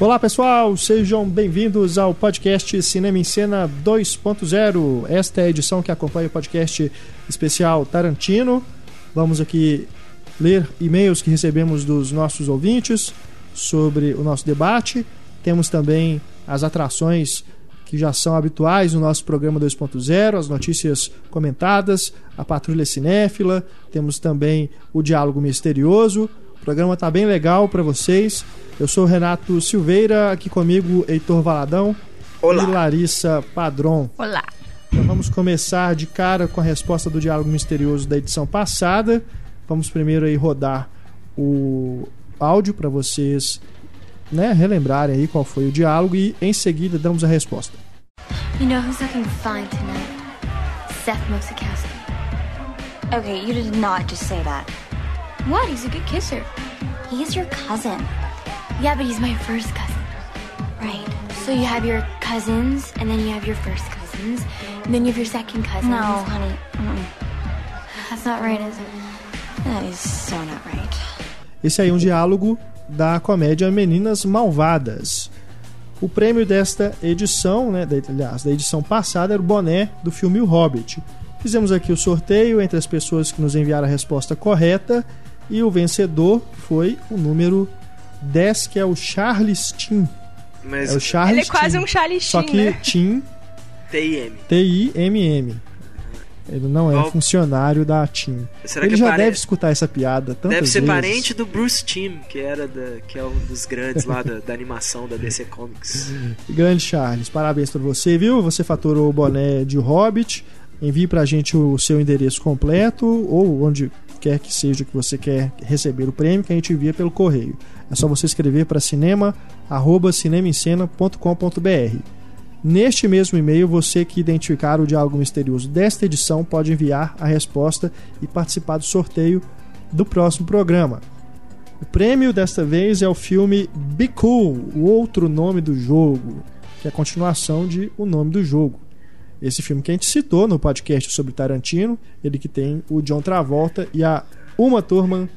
Olá pessoal, sejam bem-vindos ao podcast Cinema em Cena 2.0. Esta é a edição que acompanha o podcast especial Tarantino. Vamos aqui ler e-mails que recebemos dos nossos ouvintes sobre o nosso debate. Temos também as atrações que já são habituais no nosso programa 2.0, as notícias comentadas, a patrulha cinéfila, temos também o diálogo misterioso. O programa está bem legal para vocês. Eu sou o Renato Silveira, aqui comigo Heitor Valadão Olá. e Larissa Padron. Olá. Então vamos começar de cara com a resposta do diálogo misterioso da edição passada. Vamos primeiro aí rodar o áudio para vocês né, relembrarem aí qual foi o diálogo e em seguida damos a resposta. You know who's looking fine tonight? Seth Mosikowski. Okay, you did not just say that. What? He's a good kisser. He's your cousin. Yeah, but he's my first cousin. Right. So you have your cousins, and then you have your first cousins, and then you have your second cousins. No, honey. Mm-mm. That's not right, is it? That is so not right. Esse aí é um diálogo da comédia Meninas Malvadas. O prêmio desta edição, né, da, aliás, da edição passada era o boné do filme O Hobbit. Fizemos aqui o sorteio entre as pessoas que nos enviaram a resposta correta e o vencedor foi o número 10, que é o Charles Tim. Mas É o Charles Ele é quase Tim. um Charlie Só Sheen, que né? Tim, TIM. T-I-M-M. Ele não é Qual- funcionário da TIM. Será Ele que já pare- deve escutar essa piada tantas Deve ser vezes. parente do Bruce Timm, que era da, que é um dos grandes lá da, da animação da DC Comics. Grande Charles, parabéns pra você, viu? Você faturou o boné de Hobbit. Envie pra gente o seu endereço completo ou onde quer que seja que você quer receber o prêmio que a gente envia pelo correio. É só você escrever para cinema arroba cinemaencena.com.br. Neste mesmo e-mail, você que identificar o diálogo misterioso desta edição pode enviar a resposta e participar do sorteio do próximo programa. O prêmio desta vez é o filme Be Cool, o outro nome do jogo, que é a continuação de O Nome do Jogo. Esse filme que a gente citou no podcast sobre Tarantino, ele que tem o John Travolta e a Uma Thurman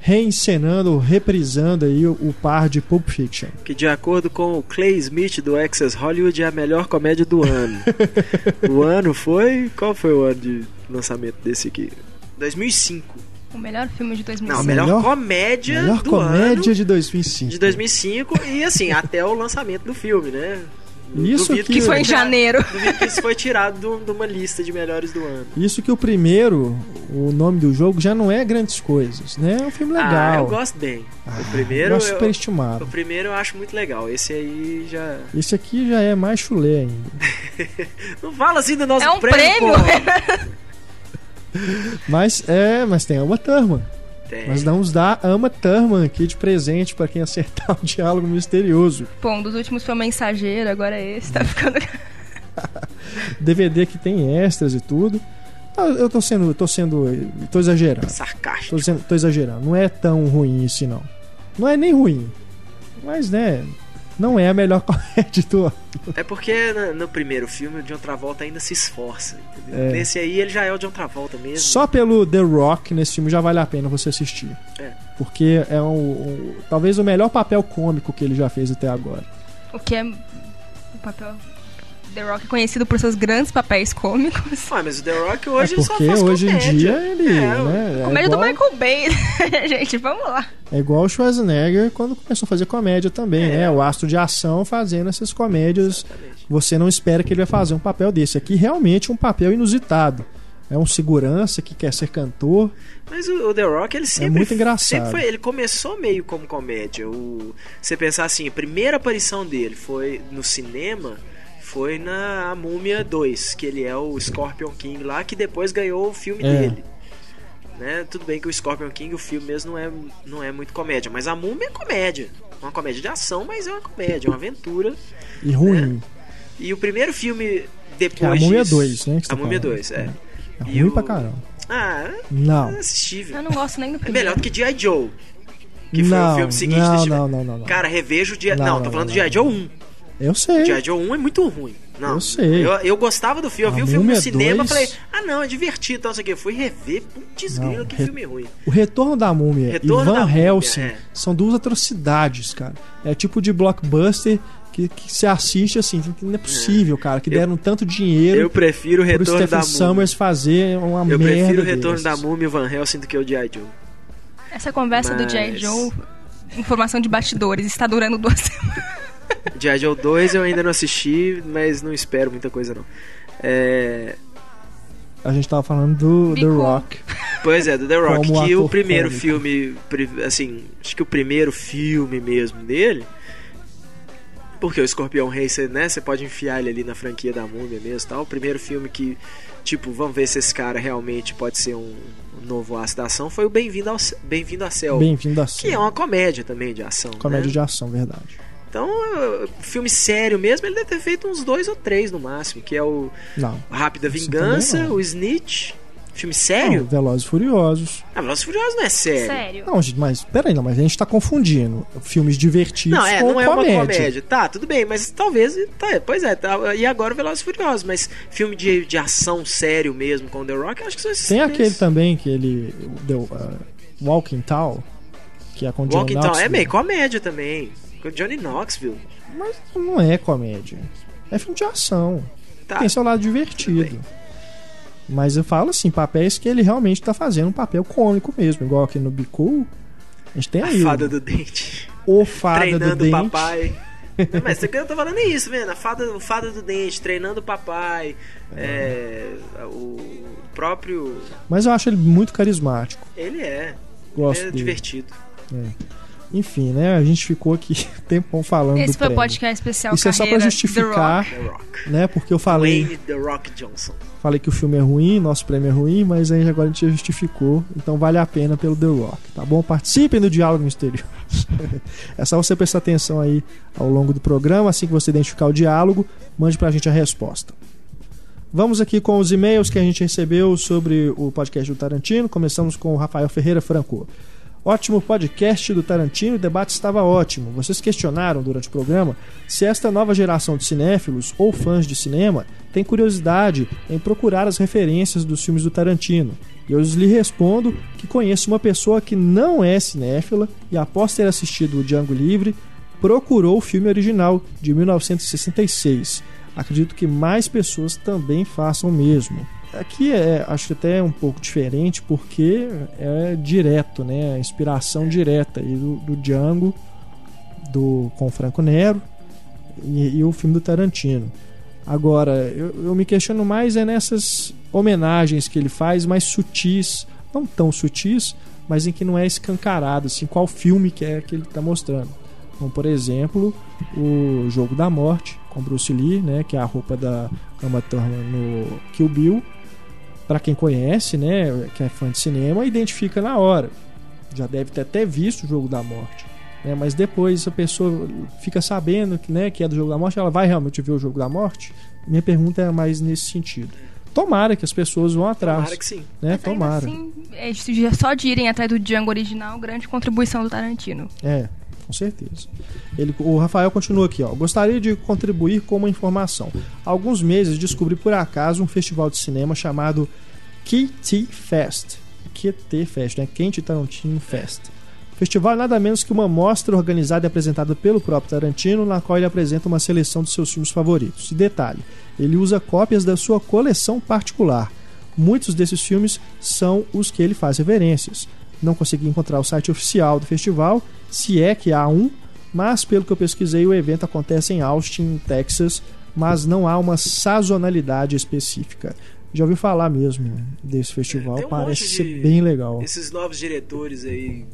reencenando, reprisando aí o, o par de Pulp Fiction. Que de acordo com o Clay Smith do Access Hollywood é a melhor comédia do ano. o ano foi. Qual foi o ano de lançamento desse aqui? 2005. O melhor filme de 2005. Não, a melhor, Melhor- comédia Melhor do comédia ano de 2005. de 2005 e assim, até o lançamento do filme, né? Isso Duvido que- Que foi em tirado- janeiro. Duvido que isso foi tirado do- de uma lista de melhores do ano. Isso que o primeiro, o nome do jogo, já não é grandes coisas, né? É um filme legal. Ah, eu gosto bem. Ah, o primeiro. gosto eu- superestimado. o primeiro eu acho muito legal. Esse aí já. Esse aqui já é mais chulé ainda. Não fala assim do nosso É um prêmio. prêmio? Mas é, mas tem a Uma Tem. Nós vamos dar Ama Thurman aqui de presente pra quem acertar o diálogo misterioso. Pô, um dos últimos foi o Mensageiro, agora é esse. Tá ficando. DVD que tem extras e tudo. Ah, Eu tô sendo, tô sendo, tô exagerando. Sarcástico. Tô, dizendo- tô exagerando. Não é tão ruim isso não. Não é nem ruim. Mas né, não é a melhor comédia do ano. É porque no, no primeiro filme o John Travolta ainda se esforça. Entendeu? É. Nesse aí ele já é o John Travolta mesmo. Só pelo The Rock nesse filme já vale a pena você assistir. É. Porque é um, um- talvez o melhor papel cômico que ele já fez até agora. O que é o papel. The Rock é conhecido por seus grandes papéis cômicos. Ah, mas o The Rock hoje é ele só porque faz hoje comédia. em dia ele, É, né, é Comédia do igual- Michael Bay. Gente, vamos lá. É igual o Schwarzenegger quando começou a fazer comédia também, É. né? O astro de ação fazendo essas comédias. Exatamente. Você não espera que ele vai fazer um papel desse. Aqui realmente é um papel inusitado. É um segurança que quer ser cantor. Mas o, o The Rock, ele sempre. É muito engraçado. Sempre foi, ele começou meio como comédia. O, você pensar assim, a primeira aparição dele foi no cinema. Foi na Múmia 2, que ele é o Scorpion King lá, que depois ganhou o filme É. dele. Né? Tudo bem que o Scorpion King, o filme mesmo, não é, não é muito comédia, mas a Múmia é comédia. É uma comédia de ação, mas é uma comédia, é uma aventura. E ruim. E o primeiro filme Que é a depois. Múmia disso- 2, né? A tá Múmia falando. 2, é. É ruim o- pra caramba. Ah, Não. é assistível. Eu não gosto nem do É primeiro. melhor do que G.I. Joe. Que foi não, o filme seguinte não, desse não, não, não, não. Cara, revejo o G.I. Não, Não, não, tô falando não, do G.I. Joe 1. Eu sei. O G.I. Joe 1 é muito ruim. Não, Eu sei. Eu, eu gostava do filme, eu vi o filme no Múmia cinema e 2. falei, ah não, é divertido, então, não sei o que. Eu fui rever, putz, grilo, que re- filme ruim. O Retorno da Múmia Retorno e da Van Múmia, Helsing é. são duas atrocidades, cara. É tipo de blockbuster que, que se assiste assim, que não é possível, cara, que Eu- deram tanto dinheiro Eu prefiro o pro Retorno da Stephen Múmia. Summers fazer uma Eu merda prefiro o Retorno da Múmia e o Van Helsing do que o G.I. Joe. Essa conversa do G.I. Mas- Joe, informação de bastidores, está durando duas semanas. G.I. Joe 2 eu ainda não assisti, mas não espero muita coisa não. É... A gente tava falando do The. Rock. Pois é, do The Rock, Como que o primeiro cômico. filme, assim, acho que o primeiro filme mesmo dele, porque o Escorpião Rei, você, né, você pode enfiar ele ali na franquia da múmia mesmo, e tal. O primeiro filme que, tipo, vamos ver se esse cara realmente pode ser um, novo aço da ação, foi o Bem-vindo ao Bem-vindo à Selva, Bem-vindo a que é uma comédia também de ação, comédia né? de ação, verdade. Então, filme sério mesmo, ele deve ter feito uns dois ou três no máximo, que é o Não. Rápida Vingança, não. o Snitch, filme Não, sério? Velozes e Furiosos. Ah, Velozes e Furiosos não é sério. Sério. Não, gente, mas peraí, não, mas a gente tá confundindo filmes divertidos Não, é, com não é comédia. uma comédia. Tá, tudo bem, mas talvez. Tá, pois é, tá, e agora o Velozes e Furiosos, mas filme de, de ação sério mesmo com The Rock, acho que são esses Tem três. aquele também que ele deu uh, Walking Tall, que é com Walking Town é meio comédia também. Com Johnny Knoxville. Mas não é comédia. É filme de ação. Tá. Tem seu lado divertido. Mas eu falo assim, papéis que ele realmente tá fazendo um papel cômico mesmo, igual aqui no Bicu. A gente tem A aí fada o, do dente. o Fada do treinando o Dente. papai. Não, mas que eu tô falando é isso, vendo? A fada, o fada do dente, treinando o papai. É, o próprio. Mas eu acho ele muito carismático. Ele é. Gosto é dele. divertido. Enfim, né? A gente ficou aqui tempão falando Esse do foi o podcast especial Isso é só pra justificar, né? Porque eu falei, Wayne The Rock Johnson. falei que o filme é ruim, nosso prêmio é ruim, mas aí agora a gente já justificou, então vale a pena pelo The Rock, tá bom? Participem do Diálogo Misterioso. é só você prestar atenção aí ao longo do programa, assim que você identificar o diálogo, mande pra gente a resposta. Vamos aqui com os e-mails que a gente recebeu sobre o podcast do Tarantino. Começamos com o Rafael Ferreira Franco. Ótimo podcast do Tarantino, o debate estava ótimo. Vocês questionaram durante o programa se esta nova geração de cinéfilos ou fãs de cinema tem curiosidade em procurar as referências dos filmes do Tarantino. E eu lhe respondo que conheço uma pessoa que não é cinéfila e, após ter assistido o Django Livre, procurou o filme original de 1966. Acredito que mais pessoas também façam o mesmo. Aqui é, acho que até é um pouco diferente porque é direto, né? A inspiração direta aí do, do Django, do com o Franco Nero e, e o filme do Tarantino. Agora, eu, eu me questiono mais é nessas homenagens que ele faz, mais sutis, não tão sutis, mas em que não é escancarado, assim, qual filme que é que ele está mostrando. Como, por exemplo, o Jogo da Morte, com Bruce Lee, né, que é a roupa da Uma Thurman no Kill Bill. Para quem conhece, né, que é fã de cinema, identifica na hora. Já deve ter até visto o Jogo da Morte. Né, mas depois a pessoa fica sabendo que, né, que é do Jogo da Morte, ela vai realmente ver o Jogo da Morte? Minha pergunta é mais nesse sentido. Tomara que as pessoas vão atrás. Tomara que sim. Né? Mas Tomara. assim, é, só de irem atrás do Django original, grande contribuição do Tarantino. É, com certeza. Ele, o Rafael continua aqui, ó. Gostaria de contribuir com uma informação. Há alguns meses descobri por acaso um festival de cinema chamado KT Fest. QT Fest, né? Quente Tarantino Fest. Festival é nada menos que uma mostra organizada e apresentada pelo próprio Tarantino, na qual ele apresenta uma seleção de seus filmes favoritos. E detalhe, ele usa cópias da sua coleção particular. Muitos desses filmes são os que ele faz referências. Não consegui encontrar o site oficial do festival, se é que há um, mas pelo que eu pesquisei, o evento acontece em Austin, Texas, mas não há uma sazonalidade específica. Já ouvi falar mesmo desse festival, Tem um parece monte ser de- bem legal. Esses novos diretores aí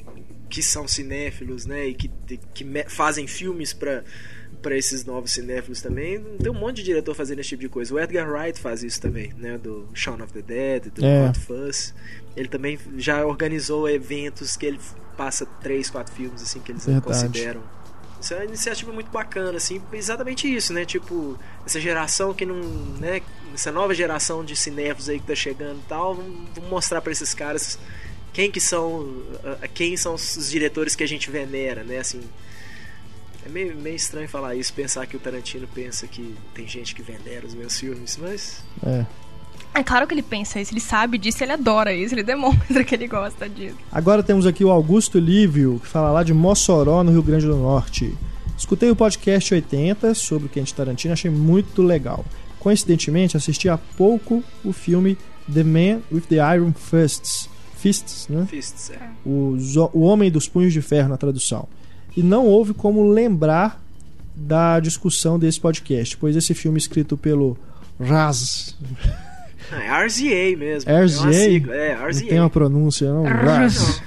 que são cinéfilos, né, e que, que fazem filmes pra para esses novos cinéfilos também, tem um monte de diretor fazendo esse tipo de coisa. O Edgar Wright faz isso também, né, do Shaun of the Dead, do É. Hot Fuzz. Ele também já organizou eventos que ele passa três, quatro filmes assim que eles Verdade. consideram. Isso é uma iniciativa muito bacana, assim, exatamente isso, né? Tipo, essa geração que não, né, essa nova geração de cinéfilos aí que tá chegando e tal, vamos, vamos mostrar pra esses caras quem que são, ah, quem são os diretores que a gente venera, né? Assim, É meio, meio estranho falar isso, pensar que o Tarantino pensa que tem gente que vendera os meus filmes, mas. É. É claro que ele pensa isso, ele sabe disso, ele adora isso, ele demonstra que ele gosta disso. Agora temos aqui o Augusto Lívio, que fala lá de Mossoró, no Rio Grande do Norte. Escutei o podcast 80 sobre o Quentin Tarantino, achei muito legal. Coincidentemente, assisti há pouco o filme The Man with the Iron Fists, Fists, né? Fists, é. o, o Homem dos Punhos de Ferro na tradução. E não houve como lembrar da discussão desse podcast, pois esse filme escrito pelo Raz, Ah, é RZA mesmo. RZA? É uma sigla, é, não RZA. tem uma pronúncia, não? Raz.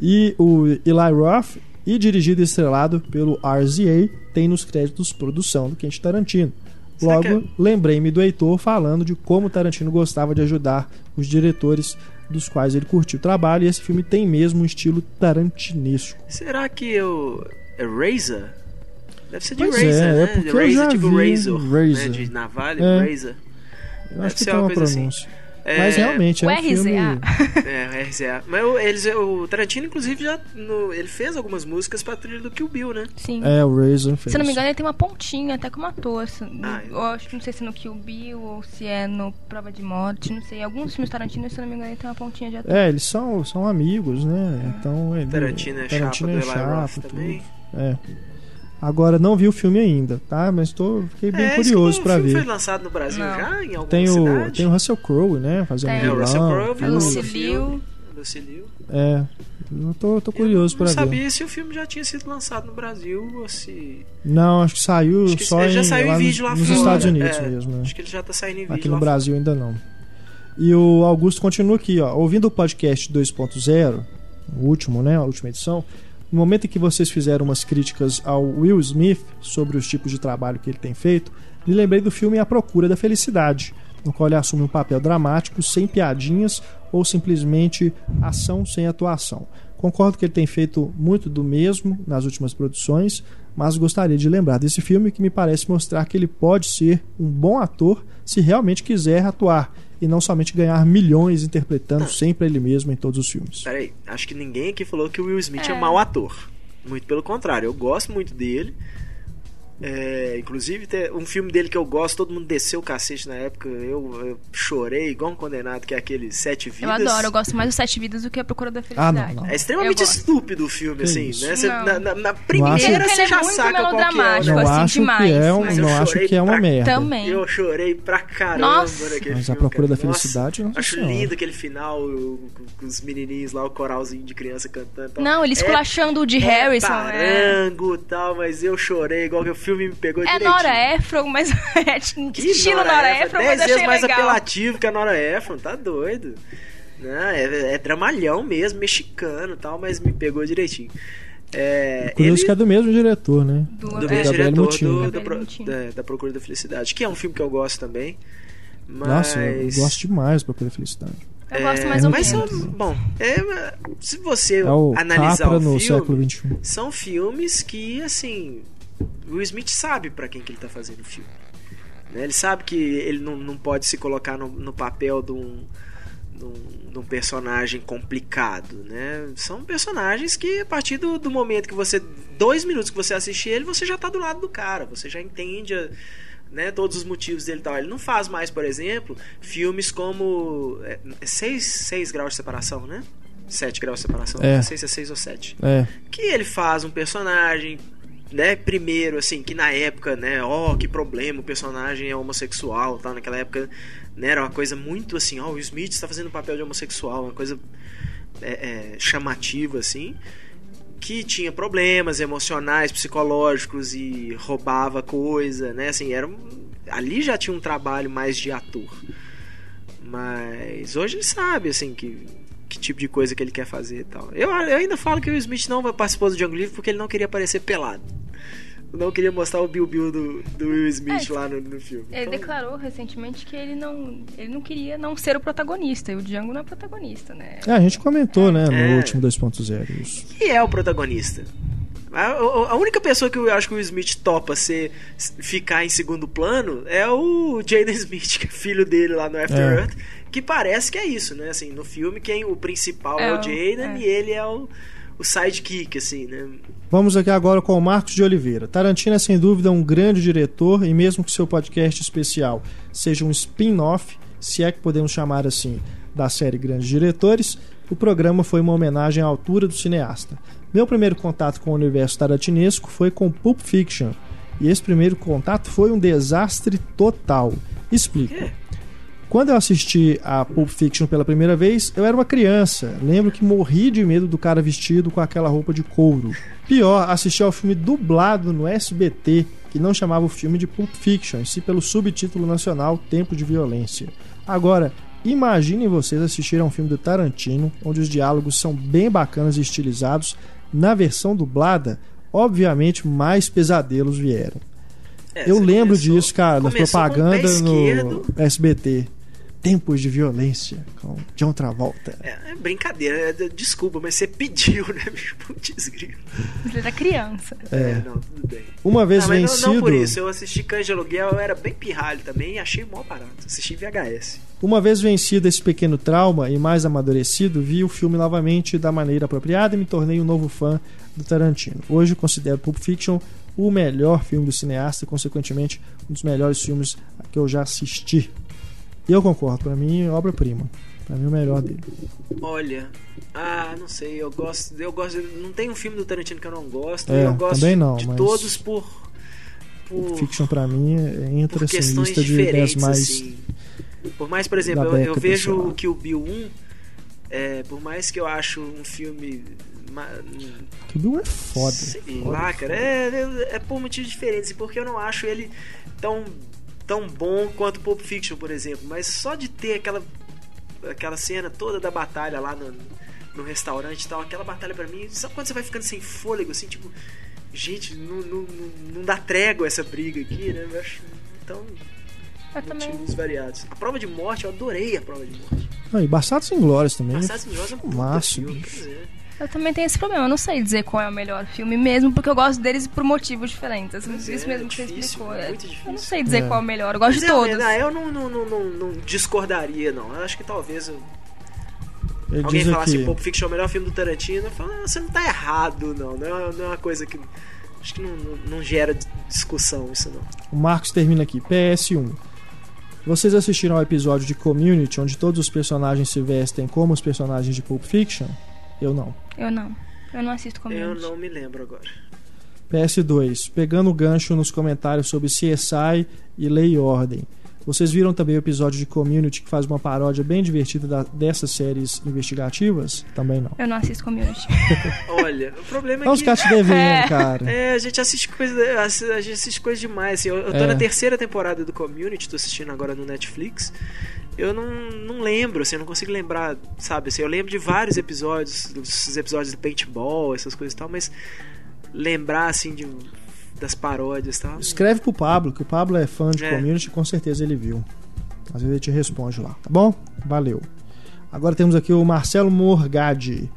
E o Eli Roth, e dirigido e estrelado pelo RZA, tem nos créditos produção do Quentin Tarantino. Logo, que lembrei-me do Heitor falando de como Tarantino gostava de ajudar os diretores dos quais ele curtiu o trabalho, e esse filme tem mesmo um estilo tarantinesco. Será que o. É Razor? Deve ser de Pois Razor, é, é né? porque eu Razor já tipo vi Razor. Razor. Né? De navalha, É. Razor. Eu Deve acho que tem uma uma assim. pronúncia. É, Mas realmente é O um filme... RZA. É, RZA. Mas o, eles, o Tarantino, inclusive, já. no- ele fez algumas músicas pra trilha do Kill Bill, né? Sim. É, o Razor fez. Se eu não me engano, ele tem uma pontinha até como ator. se- Ah, eu acho que não sei se é no Kill Bill ou se é no Prova de Morte, não sei. Alguns filmes Tarantino, se não me engano, ele tem uma pontinha de ator. É, eles são, são amigos, né? Então ele. Tarantino é Tarantino chapa é do Eli Roth chapa, também. tudo. É. Agora não vi o filme ainda, tá? Mas tô, fiquei bem é, curioso filme ver. foi lançado no Brasil Não. já, em alguma Tem o, cidade? tem o Russell Crowe, né? Fazendo Tem. É, vilão. o Russell Crowe. Lucy Liu. É. Eu tô, tô curioso Eu pra não ver. sabia se o filme já tinha sido lançado no Brasil ou se. Não, acho que saiu Acho que só ele já em, saiu lá em vídeo nos, lá nos fora. Estados Unidos É, mesmo. né? Acho que ele já tá saindo em vídeo Aqui no lá Brasil ainda não. E o Augusto continua aqui, ó. Ouvindo o podcast 2.0, o último, né? A última edição. No momento em que vocês fizeram umas críticas ao Will Smith sobre os tipos de trabalho que ele tem feito, me lembrei do filme A Procura da Felicidade, no qual ele assume um papel dramático, sem piadinhas ou simplesmente ação sem atuação. Concordo que ele tem feito muito do mesmo nas últimas produções, mas gostaria de lembrar desse filme que me parece mostrar que ele pode ser um bom ator se realmente quiser atuar e não somente ganhar milhões interpretando sempre ele mesmo em todos os filmes. Peraí, acho que ninguém aqui falou que o Will Smith é, É. mau ator. Muito pelo contrário, eu gosto muito dele. É, inclusive, tem um filme dele que eu gosto, todo mundo desceu o cacete na época. Eu, eu chorei igual um condenado, que é aquele Sete Eu Vidas. adoro, eu gosto mais do Sete Vidas do que a Procura da Ah, Felicidade. não, não. É extremamente Eu gosto. estúpido o filme, Que assim, isso? né? Na, na- na primeira você é já muito saca qual que é. melodramático, o Não assim, acho demais, que é, um, mas eu não acho chorei que é uma pra- merda. Também. Eu chorei pra caramba Nossa. naquele Mas filme. a Procura da cara. Nossa, Felicidade, nossa Acho senhora. lindo aquele final o- com, com os menininhos lá, o coralzinho de criança cantando. e tal. Não, ele É- esculachando o de é Harrison. É, Parango e tal, mas eu chorei, igual que o filme me pegou é direitinho. Nora Ephron, mas é Que estilo Nora, Nora Ephron, mas vezes achei mais legal. apelativo que a Nora Ephron, tá doido. Não, é, é dramalhão mesmo, mexicano e tal, mas me pegou direitinho. É, Curioso ele- que é do mesmo diretor, né? Do- do é. mesmo diretor Mutin, do, né? da, Pro- da- da Procura da Felicidade, que é um filme que eu gosto também. Mas... Nossa, eu gosto demais pra Procura da Felicidade. Eu gosto mais ou mas menos. são, bom, é, se você É o analisar Capra o no filme, século XXI. são filmes que, assim, o Will Smith sabe pra quem que ele tá fazendo o filme. Né? Ele sabe que ele não, não pode se colocar no, no papel de um, de um- de um personagem complicado, né? São personagens que, a partir do, do momento que você... Dois minutos que você assiste ele, você já tá do lado do cara. Você já entende... a- né, todos os motivos dele e tal. Ele não faz mais, por exemplo, filmes como. É, é seis, seis graus de separação, né? Sete graus de separação. É. Não sei se é seis ou sete É, que ele faz um personagem, né, primeiro assim, que na época, né, ó, que problema, o personagem é homossexual, tá, naquela época, né, era uma coisa muito assim, ó, o Will Smith está fazendo papel de homossexual, uma coisa é, é, chamativa assim, que tinha problemas emocionais, psicológicos e roubava coisa, né, assim, era ali já tinha um trabalho mais de ator. Mas hoje ele sabe, assim, que, que tipo de coisa que ele quer fazer e tal. Eu, eu ainda falo que o Will Smith não participou do Django Livre porque ele não queria aparecer pelado. Não queria mostrar o Bill Bill do, do Will Smith É, lá no, no filme. Ele Então, declarou recentemente que ele não, ele não queria não ser o protagonista. E o Django não é protagonista, né? É, a gente comentou, né, no É. último 2.0 isso. que é o protagonista? A, a- única pessoa que eu acho que o Smith topa ser, ficar em segundo plano é o Jaden Smith, que é filho dele lá no After É. Earth, que parece que é isso, né? Assim, no filme, quem o principal é, É o o- Jaden é. e ele é o, o sidekick, assim, né? Vamos aqui agora com o Marcos de Oliveira. Tarantino é sem dúvida um grande diretor e mesmo que seu podcast especial seja um spin-off, se é que podemos chamar assim, da série Grandes Diretores, o programa foi uma homenagem à altura do cineasta. Meu primeiro contato com o universo tarantinesco foi com Pulp Fiction, e esse primeiro contato foi um desastre total. Explico. Quando eu assisti a Pulp Fiction pela primeira vez, eu era uma criança. Lembro que morri de medo do cara vestido com aquela roupa de couro. Pior, assisti ao filme dublado no SBT, que não chamava o filme de Pulp Fiction, e sim pelo subtítulo nacional Tempo de Violência. Agora, imaginem vocês assistirem a um filme do Tarantino, onde os diálogos são bem bacanas e estilizados. Na versão dublada, obviamente mais pesadelos vieram. É, eu lembro começou- disso, cara, nas propagandas no esquerdo. SBT. Tempos de violência com John Travolta. É, é brincadeira, é, de- desculpa, mas você pediu, né, bicho? Putz, grilo. Ele era criança. É, não, tudo bem. Uma vez Não, mas não- vencido, não, por isso, eu assisti Cães de Aluguel, eu era bem pirralho também e achei mó barato. Assisti VHS. uma vez vencido esse pequeno trauma e mais amadurecido, vi o filme novamente da maneira apropriada e me tornei um novo fã do Tarantino. Hoje considero Pulp Fiction o melhor filme do cineasta e, consequentemente, um dos melhores filmes que eu já assisti. E eu concordo, pra mim, é obra-prima. Pra mim, o melhor dele. Olha, ah, não sei, eu gosto, eu gosto, não tem um filme do Tarantino que eu não gosto, É, eu gosto também não, de mas- todos por por, Fiction, pra mim, entra assim, questões lista de 10 diferentes mais. assim. Por mais, por exemplo, eu, eu vejo sei lá. o Kill Bill 1, é, por mais que eu acho um filme Que Bill é foda. Sei foda, lá, cara. É, é, é por motivos diferentes. e Porque eu não acho ele tão, tão bom quanto Pulp Fiction, por exemplo. Mas só de ter aquela, aquela cena toda da batalha lá no, no restaurante e tal, aquela batalha pra mim, sabe quando você vai ficando sem fôlego, assim, tipo, gente, não, não, não, não dá trégua essa briga aqui, né? Eu acho. Então, Eu também. motivos variados. A prova de morte, eu adorei a prova de morte. Ah, e Bastardos Inglórios também. Passados Milhões é um Massa, filme. Eu também tenho esse problema. Eu não sei dizer qual é o melhor filme mesmo, porque eu gosto deles por motivos diferentes. Pois Isso é, mesmo que você difícil, explicou. é É, muito Eu não difícil. sei dizer É. qual é o melhor. Eu gosto Mas de é, todos. não, eu não, não, não, não, discordaria, não. Eu acho que talvez eu- Ele alguém falasse que Pulp Fiction é o melhor filme do Tarantino. Eu falo, "Ah, você não tá errado, não. Não é, não é uma coisa que. Acho que não, não, não gera discussão isso, não. O Marcos termina aqui. PS1. Vocês assistiram ao episódio de Community, onde todos os personagens se vestem como os personagens de Pulp Fiction? Eu não. Eu não. Eu não assisto Eu Community. não me lembro agora. PS2. Pegando o gancho nos comentários sobre CSI e Lei e Ordem. Vocês viram também o episódio de Community que faz uma paródia bem divertida da- dessas séries investigativas? Também não. Eu não assisto Community. Olha, o problema é que. ficar te devendo, É. cara. É, a gente assiste coisa, a gente assiste coisa demais. Assim, eu, eu tô É. na terceira temporada do Community, tô assistindo agora no Netflix. Eu não, não lembro, assim, eu não consigo lembrar, sabe? Assim, eu lembro de vários episódios, dos episódios do paintball, essas coisas e tal, mas lembrar assim de das paródias e tal. Escreve pro Pablo, que o Pablo é fã de É. Community, com certeza ele viu. Às vezes ele te responde lá, tá bom? Valeu. Agora temos aqui o Marcelo Morgadi.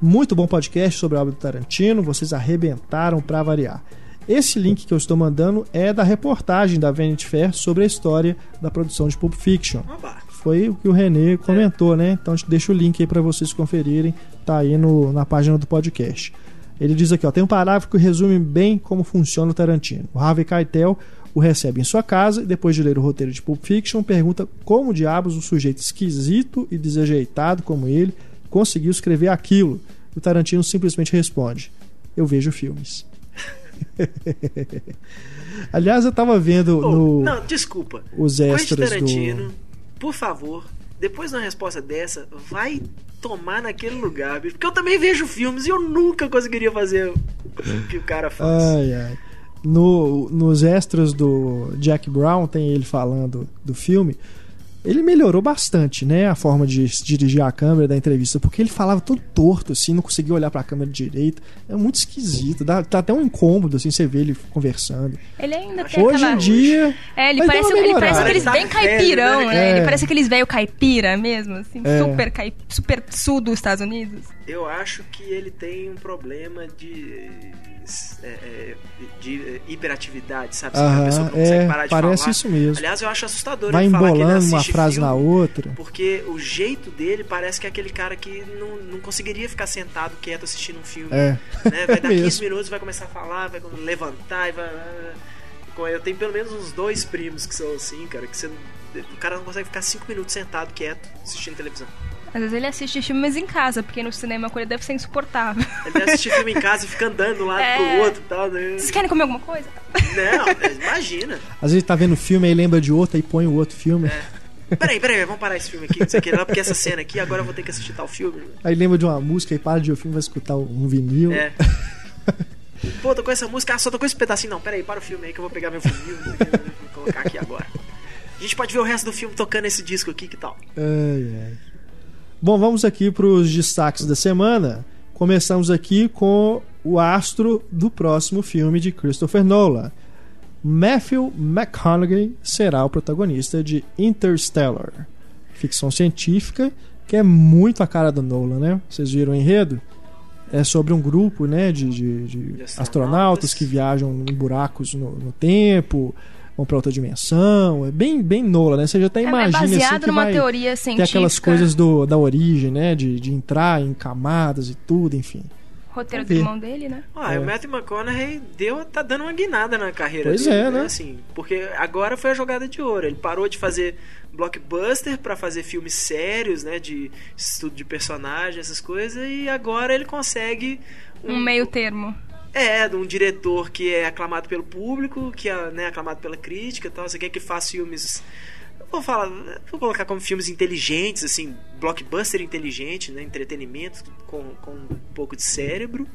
Muito bom podcast sobre a obra do Tarantino, vocês arrebentaram pra variar. Esse link que eu estou mandando é da reportagem da Vanity Fair sobre a história da produção de Pulp Fiction. Foi o que o Renê comentou, né? Então deixa o link aí para vocês conferirem, tá aí no, na página do podcast. Ele diz aqui, ó, tem um parágrafo que resume bem como funciona o Tarantino. O Harvey Keitel o recebe em sua casa e depois de ler o roteiro de Pulp Fiction, pergunta como diabos um sujeito esquisito e desajeitado como ele conseguiu escrever aquilo. O Tarantino simplesmente responde: "Eu vejo filmes". Aliás, eu tava vendo Oh, no Não, desculpa. os extras Tarantino, do por favor, depois de uma resposta dessa, vai tomar naquele lugar, bicho. Porque eu também vejo filmes e eu nunca conseguiria fazer o que o cara faz. Ai, ai. No, nos extras do Jack Brown, tem ele falando do filme. Ele melhorou bastante, né? A forma de se dirigir a câmera da entrevista, porque ele falava todo torto, assim, não conseguia olhar pra câmera direito. É muito esquisito, dá, dá até um incômodo, assim, você vê ele conversando. Ele ainda tem Hoje aquela... em dia. É, ele Mas deu parece, uma ele parece aqueles Tá bem velho, caipirão, né? né? É. Ele parece aqueles velho caipira mesmo, assim, É. super, caip... super sul dos Estados Unidos. Eu acho que ele tem um problema de. é, é, de é, hiperatividade, sabe? Assim, a Aham, pessoa não consegue é, parar de parece falar. isso mesmo. Aliás, eu acho assustador Vai ele falar que ele embolando uma frase filme, na outra. Porque o jeito dele parece que é aquele cara que não, não conseguiria ficar sentado quieto assistindo um filme. É. né? Vai dar Mesmo. 15 minutos, vai começar a falar, vai levantar e vai. Eu tenho pelo menos uns dois primos que são assim, cara, que você. O cara não consegue ficar 5 minutos sentado quieto assistindo televisão. Às vezes ele assiste filmes em casa, porque no cinema com ele deve ser insuportável. Ele deve assistir filme em casa e fica andando de um lado É. pro outro e tal. Né? Vocês querem comer alguma coisa? Não, imagina. Às vezes tá vendo filme aí lembra de outro e põe o outro filme. É. Peraí, peraí, vamos parar esse filme aqui, não sei o que lá, porque essa cena aqui, agora eu vou ter que assistir tal filme. Aí lembra de uma música e para de ver o filme vai escutar um vinil. É. Pô, tô com essa música, ah, só tô com esse pedacinho. Não, peraí, para o filme aí que eu vou pegar meu vinil, não que, vou colocar aqui agora. A gente pode ver o resto do filme tocando esse disco aqui, que tal? Ai, ai. Bom, vamos aqui para os destaques da semana. Começamos aqui com o astro do próximo filme de Christopher Nolan. Matthew McConaughey será o protagonista de Interstellar, ficção científica que é muito a cara do Nolan, né? Vocês viram o enredo? É sobre um grupo né, de, de- de astronautas que viajam em buracos no, no tempo, vão para outra dimensão. É bem, bem Nolan, né? Você já até É, é imagina assim, baseado que numa vai teoria científica. aquelas coisas do, da origem, né? De, de entrar em camadas e tudo, enfim. Roteiro do irmão dele, né? Ah, É. o Matthew McConaughey deu, tá dando uma guinada na carreira Pois dele, é, né? Assim, porque agora foi a jogada de ouro. Ele parou de fazer blockbuster pra fazer filmes sérios, né? De estudo de personagem, essas coisas, e agora ele consegue Um meio termo. É, de um diretor que é aclamado pelo público, que é né, aclamado pela crítica e tal. Você quer que faça filmes. Vou falar, vou colocar como filmes inteligentes, assim, blockbuster inteligente, né? Entretenimento com, com um pouco de cérebro.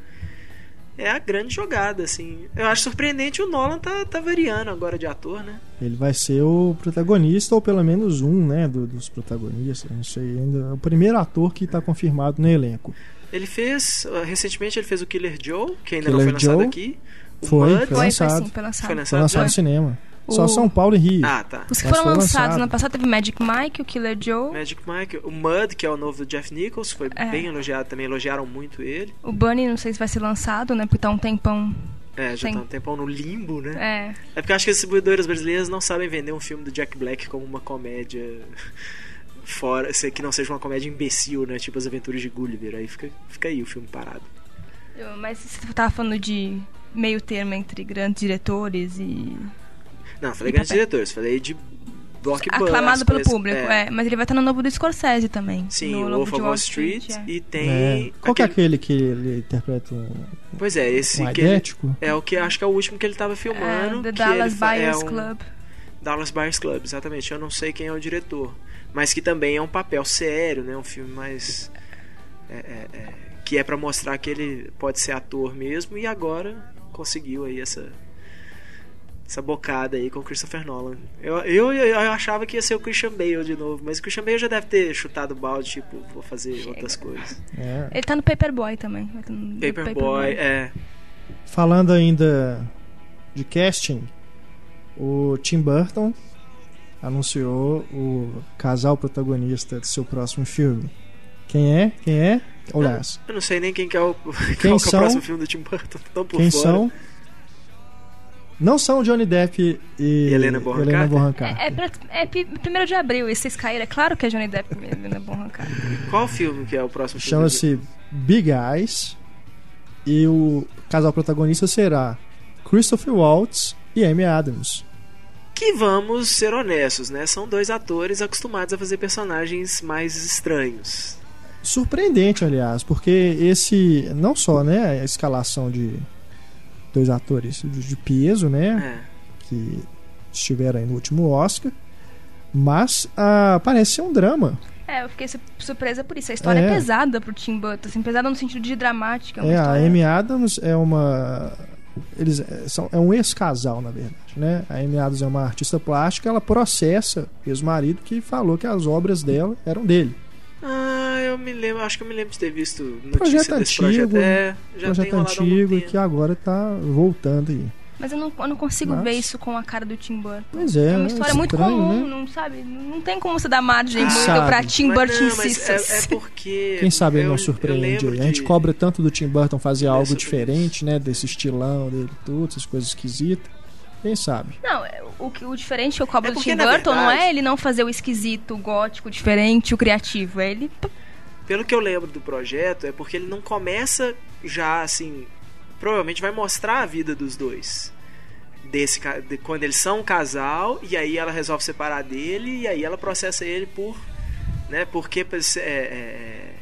É a grande jogada, assim. Eu acho surpreendente o Nolan tá, tá variando agora de ator, né? Ele vai ser o protagonista, ou pelo menos um, né? do- dos protagonistas. Não sei ainda. É o primeiro ator que está confirmado no elenco. Ele fez. uh, Recentemente ele fez o Killer Joe, que ainda Killer não foi lançado Joe. aqui. O Foi, Mud. foi. Foi, foi lançado. sim, foi lançado. Foi Foi lançado lançado já? no cinema. O- Só São Paulo e Rio. Ah, tá. Os que Mas foram lançados lançado. no passado teve Magic Mike, o Killer Joe, Magic Mike, o Mud, que é o novo do Jeff Nichols, foi É. bem elogiado também, elogiaram muito ele. o Bunny, não sei se vai ser lançado, né? Porque tá um tempão. É, já Sim. tá um tempão no limbo, né? É. É porque eu acho que as distribuidoras brasileiras não sabem vender um filme do Jack Black como uma comédia fora, se- que não seja uma comédia imbecil, né? Tipo as aventuras de Gulliver. Aí fica, fica aí o filme parado. Eu- Mas você tava falando de meio termo entre grandes diretores e. Não, falei E grandes papel. diretores, falei de blockbuster. Aclamado pelo público, é. Mas ele vai estar no novo do Scorsese também. Sim, no o Wolf of Wall Street, é. e tem. É. Qual que é aquele- aquele que ele interpreta um, Pois é, esse um que ele, é o que acho que é o último que ele tava filmando. É, The que Dallas é Buyers um- Club. Dallas Buyers Club, exatamente. Eu não sei quem é o diretor, mas que também é um papel sério, né? Um filme mais é, é, é, que é pra mostrar que ele pode ser ator mesmo e agora conseguiu aí essa essa bocada aí com o Christopher Nolan. Eu, eu, eu achava que ia ser o Christian Bale de novo, mas o Christian Bale já deve ter chutado o balde, tipo, vou fazer Chega. outras coisas. É. Ele tá no Paperboy também. no Paperboy, é. Falando ainda de casting, o Tim Burton anunciou o casal protagonista do seu próximo filme. Quem é? Quem é? Aliás, Eu não sei nem quem que é o, qual Quem que é o são? próximo filme do Tim Burton. Tão por quem fora. são? Não são Johnny Depp e, E Helena Bonham Helena Carter? Bonham Carter. É, é, pra- é primeiro de abril, e vocês caíram. É claro que é Johnny Depp mesmo, né? Bom arrancar. Qual filme que é o próximo filme? Chama-se Big Eyes. E o casal protagonista será Christopher Waltz e Amy Adams. Que vamos ser honestos, né? São dois atores acostumados a fazer personagens mais estranhos. Surpreendente, aliás, porque esse. Não só né, a escalação de dois atores de, peso, né? É. Que estiveram aí no último Oscar. Mas ah, parece ser um drama. É, eu fiquei su- surpresa por isso. A história é, É. pesada pro Tim Burton, assim, pesada no sentido de dramática. É, uma É, a Amy Adams é uma. Eles é, são, é um ex-casal, na verdade. Né? A Amy Adams é uma artista plástica, ela processa o ex-marido que falou que as obras dela eram dele. Ah, eu me lembro, acho que eu me lembro de ter visto notícia Projeto desse antigo, projeto. É, já projeto antigo tempo. que agora tá voltando aí. Mas eu não, eu não consigo Mas- ver isso com a cara do Tim Burton. Pois é, É uma história muito Estranho, comum, né? não sabe? Não tem como você dar margem Quem muito sabe? pra Tim Mas Burton não, mas é, insistas. é porque. Quem sabe ele não surpreende. A gente de- cobra tanto do Tim Burton fazer É algo diferente, né? Desse estilão dele, tudo, essas coisas esquisitas. Quem sabe? Não, é, o, que- o diferente que eu cobro É do Tim Burton não verdade- é ele não fazer o esquisito, o gótico, diferente, o criativo. É ele. Pelo que eu lembro do projeto, é porque ele não começa já assim. Provavelmente vai mostrar a vida dos dois. Desse, de, quando eles são um casal, e aí ela resolve separar dele, e aí ela processa ele por. Né, porque. É, é,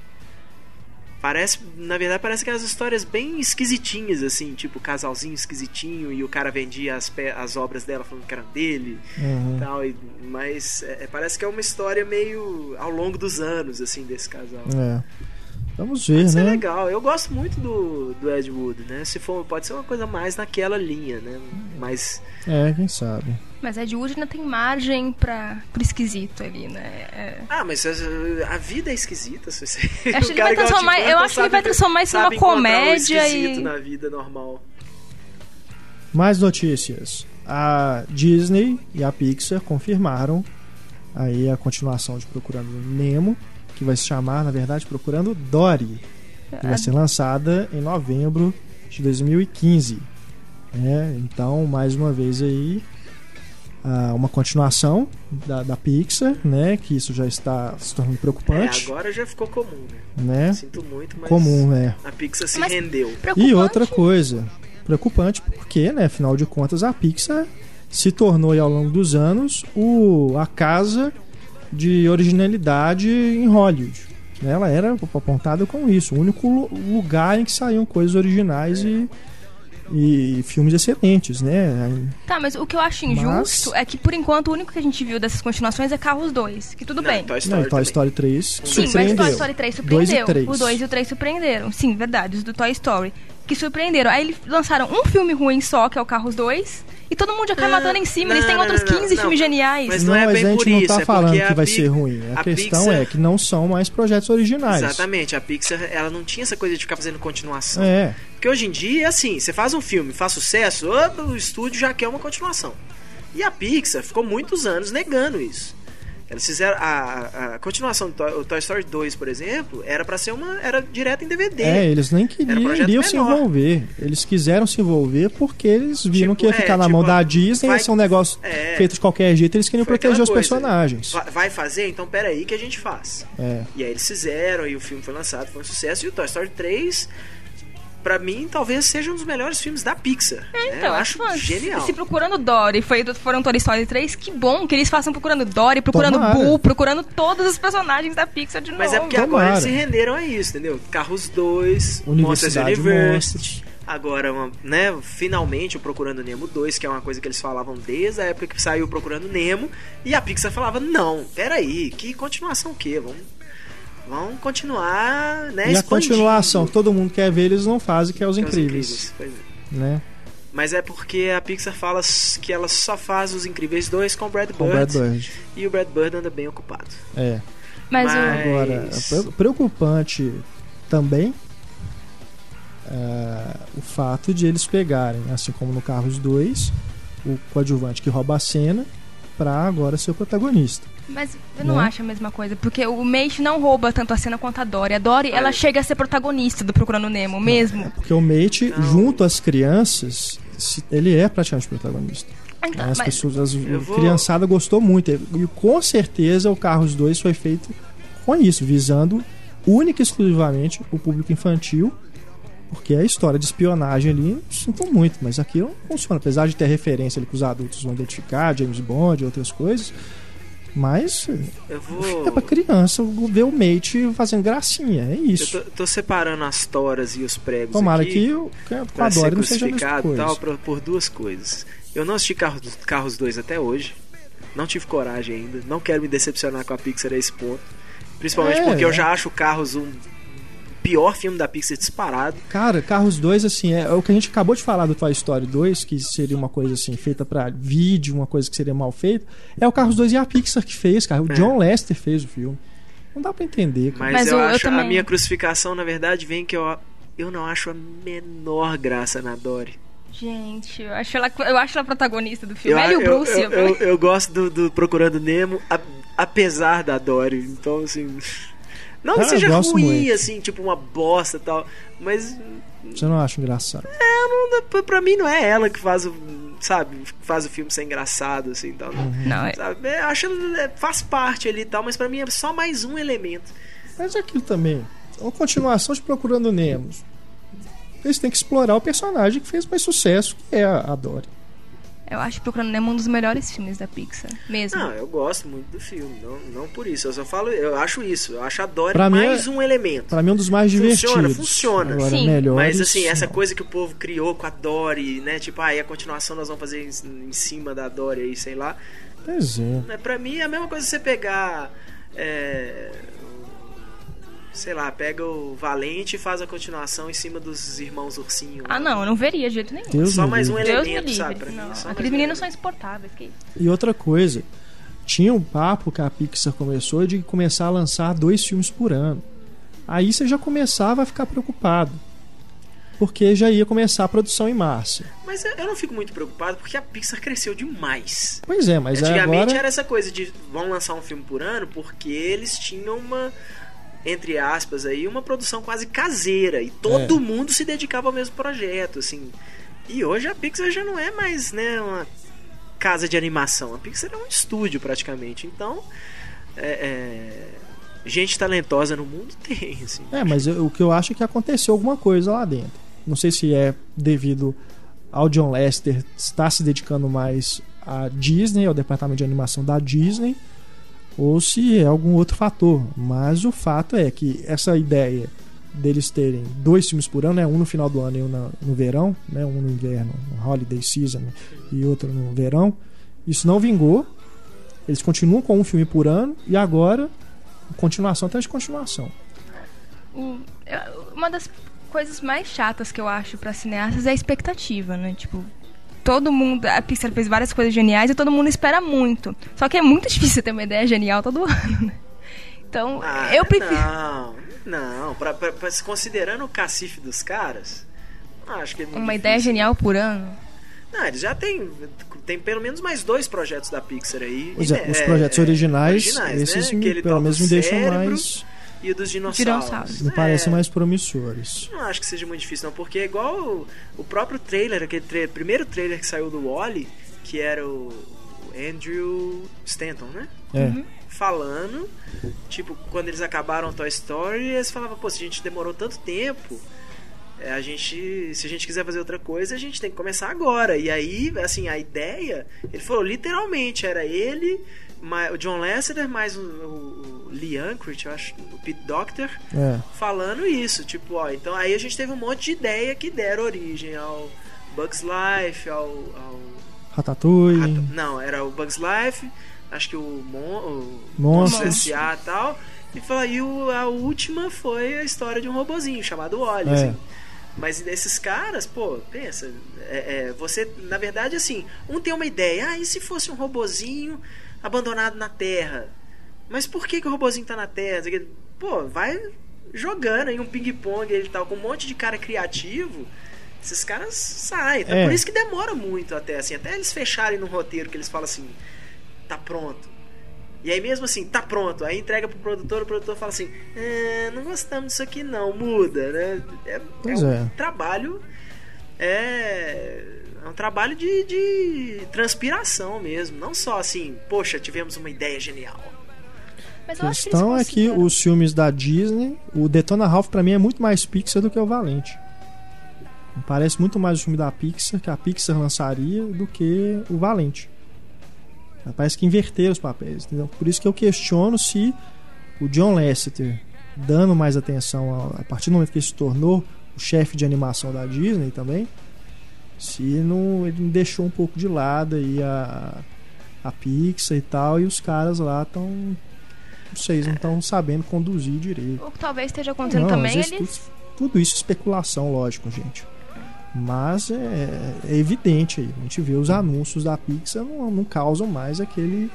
parece. Na verdade, parece que as histórias bem esquisitinhas, assim, tipo casalzinho esquisitinho, e o cara vendia as, as obras dela falando que eram dele Uhum. tal, e- mas é, parece que é uma história meio ao longo dos anos, assim, desse casal. É. Vamos ver, Isso é né? legal. Eu gosto muito do, do Ed Wood, né? Se for, pode ser uma coisa mais naquela linha, né? Mas É, quem sabe. Mas Ed Wood ainda tem margem pra, pro esquisito ali, né? É- ah, mas a, a vida é esquisita, se você. Eu acho ele vai transformar- eu acho que ele vai sabe- transformar isso numa sabe comédia esquisito e- na vida normal. Mais notícias. A Disney e a Pixar confirmaram aí a continuação de Procurando Nemo, que vai se chamar, na verdade, Procurando Dory, que vai ser lançada em novembro de 2015. né? então, mais uma vez aí, uma continuação da, da Pixar, né? Que isso já está se tornando É, preocupante, agora já ficou comum, né? né? Sinto muito, mas Comum, né? a Pixar se Mas- rendeu. E outra coisa, preocupante porque, né, afinal de contas, a Pixar se tornou aí, ao longo dos anos o, a casa de originalidade em Hollywood. Ela era apontada com isso, o único lu- lugar em que saíam coisas originais e, e filmes excelentes, né? Tá, mas o que eu acho Mas- injusto é que, por enquanto, o único que a gente viu dessas continuações é Carros 2. Que tudo Não, bem. Toy Não, Story, e Toy. Story 3 Sim, mas surpreendeu. Toy Story 3 Dois e surpreendeu. três. O 2 e o 3 surpreenderam. Sim, verdade, os do Toy Story. Que surpreenderam. Aí eles lançaram um filme ruim só, que é o Carros 2. E todo mundo já cai Não, matando em cima. eles têm não, outros não, não, 15 não. filmes geniais. Mas Não, não é mas bem a gente por não isso, tá é falando porque que vai Pi- ser ruim. A, a questão Pixar- é que não são mais projetos originais. Exatamente, a Pixar ela não tinha essa coisa de ficar fazendo continuação. É, Porque hoje em dia é assim, você faz um filme, faz sucesso, o estúdio já quer uma continuação. E a Pixar ficou muitos anos negando isso. Eles fizeram a, a- continuação do Toy, o Toy Story 2, por exemplo, era pra ser uma era direto em DVD. É, eles nem Era um queriam se envolver. Eles quiseram se envolver porque eles viram Tipo, que ia é, ficar na tipo, mão da Disney, vai- ia ser um negócio é. feito de qualquer jeito, eles queriam proteger os coisa, personagens. Va- Vai fazer? Então peraí que a gente faz. É. E aí eles fizeram, e o filme foi lançado, foi um sucesso. E o Toy Story 3, pra mim, talvez seja um dos melhores filmes da Pixar. né? Então, Eu acho mas genial. Se procurando Dory foi, foram Toy Story 3, que bom que eles façam procurando Dory, procurando Tomara. Boo, procurando todos os personagens da Pixar de Mas novo. é porque agora eles Tomara. se renderam a isso, entendeu? Carros 2, Monsters University. Monstros. Agora, né, finalmente o Procurando Nemo 2, que é uma coisa que eles falavam desde a época que saiu Procurando Nemo, e a Pixar falava: "Não, peraí, que continuação o quê? Vamos vamos continuar, né, E a expandindo." continuação que todo mundo quer ver, eles não fazem, que é Os Que é Os Incríveis. Pois é. Né? Mas é porque a Pixar fala que ela só faz os Incríveis 2 com o Brad Com Bird, Brad Bird. e o Brad Bird anda bem ocupado. É. Mas, Mas- Agora, pre- preocupante também é, o fato de eles pegarem, assim como no Carros 2, o coadjuvante que rouba a cena para agora ser o protagonista. Mas eu não Né? acho a mesma coisa, porque o Mate não rouba tanto a cena quanto a Dory. A Dory, ela É. chega a ser protagonista do Procurando Nemo mesmo. Porque o Mate, Não. junto às crianças, se- ele é praticamente protagonista. Então, As mas- pessoas, as, vou- criançada gostou muito. E com certeza o Carros 2 foi feito com isso, visando única e exclusivamente o público infantil. Porque a história de espionagem ali, sinto muito, mas aqui não funciona. Apesar de ter referência ali que os adultos vão identificar, James Bond e outras coisas. Mas Eu é pra vou criança ver o mate fazendo gracinha. É eu isso. tô, tô separando as toras e os pregos Tomara aqui. que o que a pra ser Dory não seja a tal pra- por duas coisas. Eu não assisti Carros, Carros 2 até hoje. Não tive coragem ainda. Não quero me decepcionar com a Pixar a esse ponto. Principalmente É, porque eu já acho Carros um pior filme da Pixar disparado. Cara, Carros 2, assim, é, é o que a gente acabou de falar do Toy Story 2, que seria uma coisa assim, feita pra vídeo, uma coisa que seria mal feita. É o Carros 2 e a Pixar que fez, cara. O É. John Lester fez o filme. Não dá pra entender, cara. Mas, Mas eu, eu- eu acho a também- minha crucificação, na verdade, vem que eu, eu não acho a menor graça na Dory. Gente, eu acho ela, eu acho ela protagonista do filme. Eu, Ela e o eu, Bruce. eu, eu, eu gosto do, do Procurando Nemo, a- apesar da Dory. Então, assim. Não que Ah, seja ruim, muito. assim, tipo uma bosta e tal. Mas Você não acha engraçado? não, pra- mim não é ela que faz o. Sabe, faz o filme ser engraçado, assim tal. Não, Não, é- sabe? É, acho que é, faz parte ali e tal, mas pra mim é só mais um elemento. Mas é aquilo também. É uma continuação de Procurando Nemo. Eles têm que explorar o personagem que fez mais sucesso, que é a a Dory. Eu acho Procurando Nemo um dos melhores filmes da Pixar. Mesmo. Não, eu gosto muito do filme, não, não por isso. Eu só falo, eu acho isso. Eu acho a Dory Pra mais é- um elemento. Pra mim é um dos mais Funciona, divertidos. funciona. Agora, Sim. melhores, Mas assim, essa não. coisa que o povo criou com a Dory, né? Tipo, ah, e a continuação nós vamos fazer em, em cima da Dory aí, sei lá. Pois é. Pra mim é a mesma coisa você pegar. é, sei lá, pega o Valente e faz a continuação em cima dos irmãos ursinho. Ah, não, eu não veria de jeito nenhum. Deus Só mais um. Deus elemento, livre. sabe? Pra não. mim, Aqueles meninos são insuportáveis. Que... E outra coisa, tinha um papo que a Pixar começou de começar a lançar dois filmes por ano. Aí você já começava a ficar preocupado. Porque já ia começar a produção em março. Mas eu eu não fico muito preocupado porque a Pixar cresceu demais. Pois é, mas Antigamente agora. era essa coisa de vão lançar um filme por ano porque eles tinham uma, entre aspas, aí, uma produção quase caseira e todo É. mundo se dedicava ao mesmo projeto, assim. E hoje a Pixar já não é mais, né, uma casa de animação. A Pixar é um estúdio praticamente. Então, é, é, gente talentosa no mundo tem, assim. É, mas eu- o que eu acho é que aconteceu alguma coisa lá dentro. Não sei se é devido ao John Lester estar se dedicando mais à Disney, ao departamento de animação da Disney, ou se é algum outro fator. Mas o fato é que essa ideia deles terem dois filmes por ano, né, um no final do ano e um na- no verão, né, um no inverno, no holiday season e outro no verão, isso não vingou. Eles continuam com um filme por ano e agora continuação atrás de continuação. Uma das coisas mais chatas que eu acho pra cineastas é a expectativa, né? Tipo, todo mundo. A Pixar fez várias coisas geniais e todo mundo espera muito. Só que é muito difícil ter uma ideia genial todo ano, né? Então, Ah, eu prefiro. Não, não. Pra, pra- pra- se considerando o cacife dos caras, acho que é muito Uma ideia difícil. genial por ano. Não, eles já tem, tem pelo menos mais dois projetos da Pixar aí. Pois é, E, os é, projetos é, originais, originais, esses né? me- pelo menos me deixam mais. E o dos dinossauros. Dinossauros. Me É, parecem mais promissores. Não acho que seja muito difícil, não, porque é igual o, o próprio trailer, aquele tra- primeiro trailer que saiu do Wally, que era o, o Andrew Stanton, né? É. falando, tipo, quando eles acabaram Toy Story, eles falavam, pô, se a gente demorou tanto tempo, é, a gente, se a gente quiser fazer outra coisa, a gente tem que começar agora. E aí, assim, a ideia, ele falou literalmente, era ele, ma- o John Lasseter mais o, o, o Lee Unkrich, eu acho, o Pete Doctor, É. falando isso, tipo, ó, então aí a gente teve um monte de ideia que deram origem ao Bugs Life, ao, ao Ratatouille. Rata- Não, era o Bugs Life, acho que o, Mon o. Monstros S.A. e tal. E, fala- e o- a última foi a história de um robozinho chamado Wally. É. assim. Mas esses caras, pô, pensa, é, é, você, na verdade, assim, um tem uma ideia, ah, e se fosse um robozinho abandonado na Terra? Mas por que, que o robozinho tá na Terra? Pô, vai jogando aí um ping-pong e tal, com um monte de cara criativo, esses caras saem. Então, É. Por isso que demora muito até, assim, até eles fecharem no roteiro que eles falam assim, tá pronto. E aí mesmo assim, tá pronto. Aí entrega pro produtor, o produtor fala assim, "É, não gostamos disso aqui não, muda, né? É, Pois um é. trabalho. É, é um trabalho de, de transpiração mesmo. Não só assim, poxa, tivemos uma ideia genial. Mas A questão é que os filmes da Disney, o Detona Ralph pra mim é muito mais Pixar do que o Valente. Parece muito mais o filme da Pixar que a Pixar lançaria do que o Valente. Parece que inverteram os papéis. Entendeu? Por isso que eu questiono se o John Lasseter, dando mais atenção a, a partir do momento que ele se tornou o chefe de animação da Disney também, se não, ele não deixou um pouco de lado aí a, a Pixar e tal, e os caras lá estão não sei, eles não estão sabendo conduzir direito. O que talvez esteja acontecendo Não, também, eles. tudo, tudo isso é especulação, lógico, gente. Mas é, é evidente aí. A gente vê os anúncios da Pixar não, não causam mais aquele.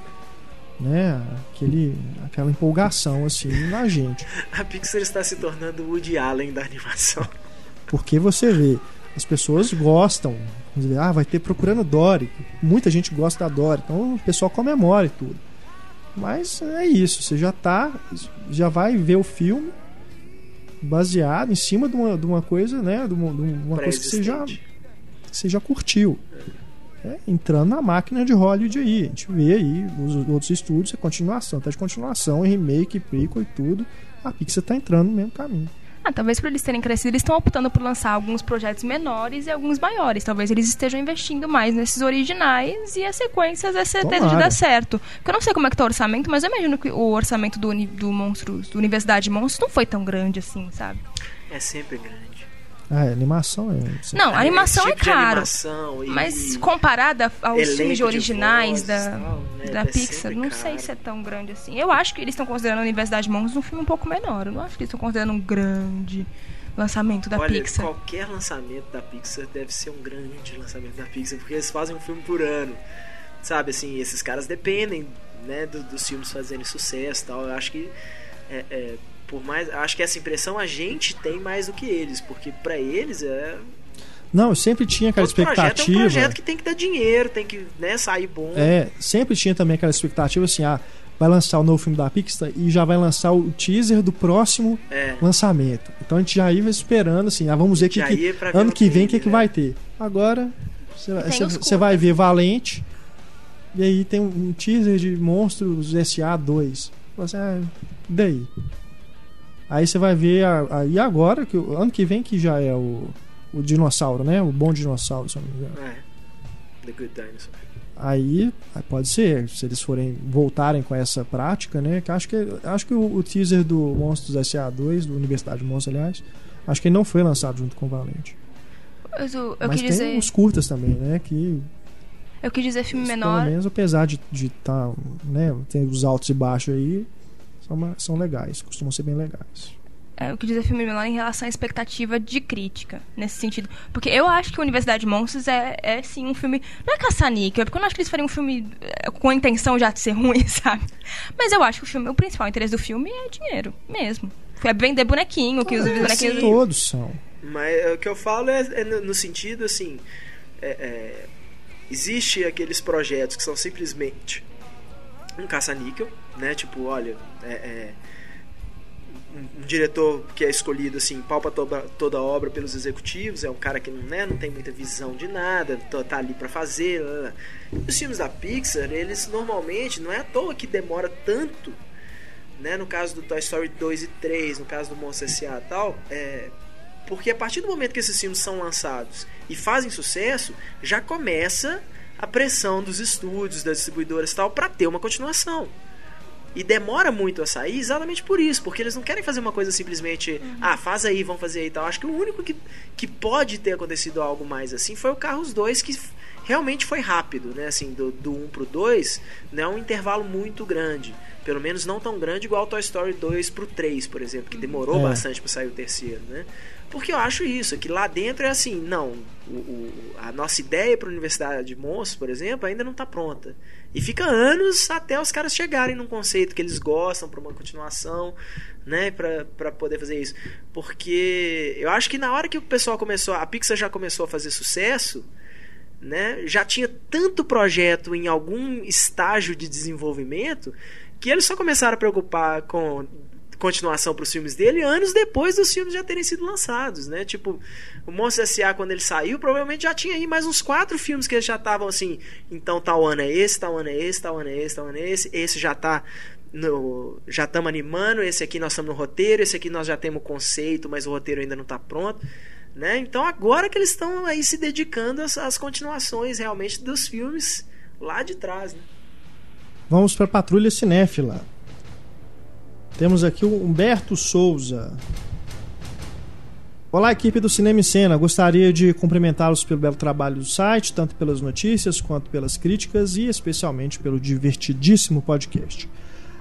Né, aquele, aquela empolgação assim na gente. A Pixar está se tornando o Woody Allen da animação. Porque você vê As pessoas gostam. Vamos dizer, Ah, vai ter Procurando Dory. Muita gente gosta da Dory. Então o pessoal comemora e tudo. Mas é isso. Você já tá. Já vai ver o filme baseado em cima de uma, de uma coisa, né? De uma, de uma coisa que você já, que você já curtiu. É, entrando na máquina de Hollywood aí. A gente vê aí os outros estúdios, é continuação, tá de continuação, remake, prequel e tudo. A Pixar tá entrando no mesmo caminho. Ah, talvez por eles terem crescido, eles estão optando por lançar alguns projetos menores e alguns maiores. Talvez eles estejam investindo mais nesses originais e as sequências é certeza de Tomara. dar certo. Porque eu não sei como é que tá o orçamento, mas eu imagino que o orçamento do, do Monstros, do Universidade de Monstros não foi tão grande assim, sabe? É sempre grande. Ah, é, animação é. Não, a animação é tipo de caro. animação e Mas comparada aos filmes originais voz da, tal, né, da é Pixar, não sei caro. se é tão grande assim. Eu acho que eles estão considerando a Universidade de Monstros um filme um pouco menor. Eu não acho que eles estão considerando um grande lançamento da Olha, Pixar. qualquer lançamento da Pixar deve ser um grande lançamento da Pixar, porque eles fazem um filme por ano. Sabe, assim, esses caras dependem, né, do- dos filmes fazerem sucesso e tal. Eu acho que é, é, por mais, acho que essa impressão a gente tem mais do que eles, porque pra eles é Não, eu sempre tinha aquela todo projeto é um expectativa. projeto que tem que dar dinheiro, tem que, né, sair bom. É, sempre tinha também aquela expectativa assim, ah, vai lançar o novo filme da Pixar e já vai lançar o teaser do próximo É. lançamento. Então a gente já ia esperando assim, ah, vamos ver que, que- ano que vem o que, que né? vai ter. Agora você vai- ver Valente e aí tem um teaser de Monstros SA 2. Você, ah, e daí? Aí você vai ver a- aí agora que o ano que vem que já é o o dinossauro, né? O bom dinossauro, se eu não me engano. É. The Good Dinosaur. Aí, aí pode ser, se eles forem voltarem com essa prática, né? Que acho que acho que o, o teaser do Monstros SA2, do Universidade de Monstros, aliás, acho que ele não foi lançado junto com o Valente. Mas o- eu Mas tem dizer, os curtas também, né? Que eu quis dizer filme pelo menor. menos apesar de de tá, né, tem os altos e baixos aí, são, ma- são legais, costumam ser bem legais. É, eu quis dizer filme menor em relação à expectativa de crítica, nesse sentido. Porque eu acho que a Universidade de Monstros é, é sim um filme. Não é caça-níquel, porque eu não acho que eles fariam um filme é, com a intenção já de ser ruim, sabe? Mas eu acho que o filme, o principal interesse do filme é dinheiro, mesmo. É vender bonequinho, que os É, bonequinhos. todos são. Mas é, o que eu falo é, é no, no sentido assim. é, é, existe aqueles projetos que são simplesmente um caça-níquel, né? Tipo, olha, é, é, um, um diretor que é escolhido assim, palpa toda, toda a obra pelos executivos, é um cara que não, né, não tem muita visão de nada, tá, tá ali pra fazer. lá, lá. Os filmes da Pixar, eles normalmente, não é à toa que demora tanto, né? No caso do Toy Story 2 e 3, no caso do Monstro S.A. e tal, é, porque a partir do momento que esses filmes são lançados e fazem sucesso, já começa a pressão dos estúdios, das distribuidoras e tal, para ter uma continuação. E demora muito a sair exatamente por isso, porque eles não querem fazer uma coisa simplesmente, ah, faz aí, vamos fazer aí e tal. Acho que o único que, que pode ter acontecido algo mais assim foi o Carros 2, que realmente foi rápido, né? Assim, do, do 1 pro 2, não é um intervalo muito grande. Pelo menos não tão grande igual Toy Story 2 pro 3, por exemplo, que demorou É. bastante para sair o terceiro, né? Porque eu acho isso, que lá dentro é assim, não, o, o- a nossa ideia para a Universidade de Monstros, por exemplo, ainda não está pronta. E fica anos até os caras chegarem num conceito que eles gostam para uma continuação, né, para poder fazer isso. Porque eu acho que na hora que o pessoal começou, a Pixar já começou a fazer sucesso, né, já tinha tanto projeto em algum estágio de desenvolvimento que eles só começaram a preocupar com continuação para os filmes dele anos depois dos filmes já terem sido lançados, né? Tipo, o Monstro S.A. quando ele saiu, provavelmente já tinha aí mais uns quatro filmes que já estavam assim, então tal ano é esse, tal ano é esse, tal ano é esse, tal ano é esse, esse já tá no, já estamos animando, esse aqui nós estamos no roteiro, esse aqui nós já temos o conceito, mas o roteiro ainda não está pronto, né? Então agora que eles estão aí se dedicando às, às continuações realmente dos filmes lá de trás, né? Vamos para Patrulha Cinéfila. Temos aqui o Humberto Souza. Olá, equipe do Cinema em Cena. Gostaria de cumprimentá-los pelo belo trabalho do site, tanto pelas notícias quanto pelas críticas e especialmente pelo divertidíssimo podcast.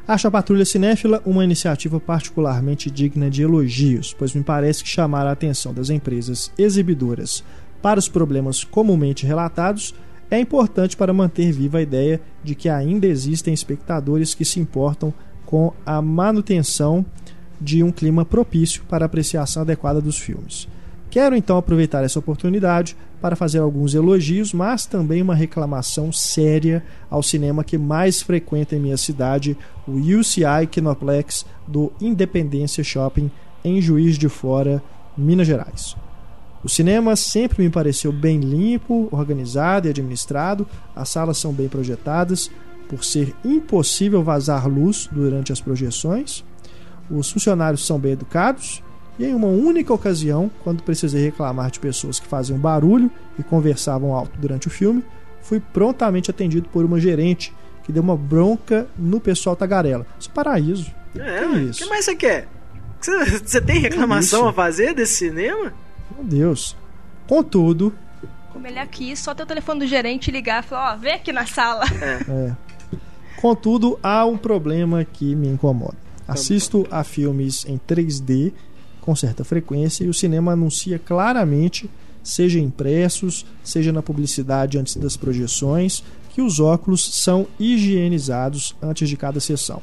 Acho a Patrulha Cinéfila uma iniciativa particularmente digna de elogios, pois me parece que chamar a atenção das empresas exibidoras para os problemas comumente relatados é importante para manter viva a ideia de que ainda existem espectadores que se importam com a manutenção de um clima propício para a apreciação adequada dos filmes. Quero então aproveitar essa oportunidade para fazer alguns elogios, mas também uma reclamação séria ao cinema que mais frequenta em minha cidade, o UCI Kinoplex do Independência Shopping em Juiz de Fora, Minas Gerais. O cinema sempre me pareceu bem limpo, organizado e administrado, as salas são bem projetadas, por ser impossível vazar luz durante as projeções. Os funcionários são bem educados e em uma única ocasião, quando precisei reclamar de pessoas que faziam barulho e conversavam alto durante o filme, fui prontamente atendido por uma gerente que deu uma bronca no pessoal tagarela. Isso é paraíso. É, Que o isso? que mais você quer? Você tem reclamação isso? a fazer desse cinema? Meu Deus. Contudo, Como ele aqui, só ter o telefone do gerente ligar e falar, ó, vem aqui na sala. É. Contudo, há um problema que me incomoda. Assisto a filmes em 3D com certa frequência e o cinema anuncia claramente, seja impressos, seja na publicidade antes das projeções, que os óculos são higienizados antes de cada sessão.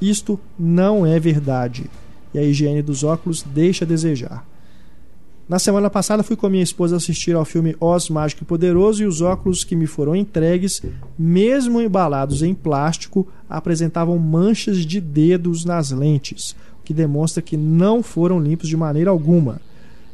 Isto não é verdade e a higiene dos óculos deixa a desejar. Na semana passada fui com minha esposa assistir ao filme Oz Mágico e Poderoso e os óculos que me foram entregues, mesmo embalados em plástico, apresentavam manchas de dedos nas lentes, o que demonstra que não foram limpos de maneira alguma.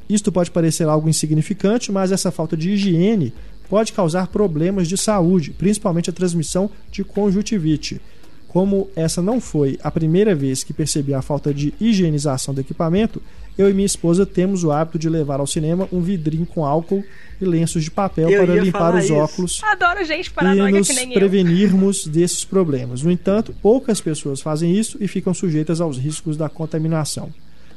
Isto pode parecer algo insignificante, mas essa falta de higiene pode causar problemas de saúde, principalmente a transmissão de conjuntivite. Como essa não foi a primeira vez que percebi a falta de higienização do equipamento, eu e minha esposa temos o hábito de levar ao cinema um vidrinho com álcool e lenços de papel Eu para limpar os isso. óculos Adoro gente e nos que nem eu. prevenirmos desses problemas. No entanto, poucas pessoas fazem isso e ficam sujeitas aos riscos da contaminação.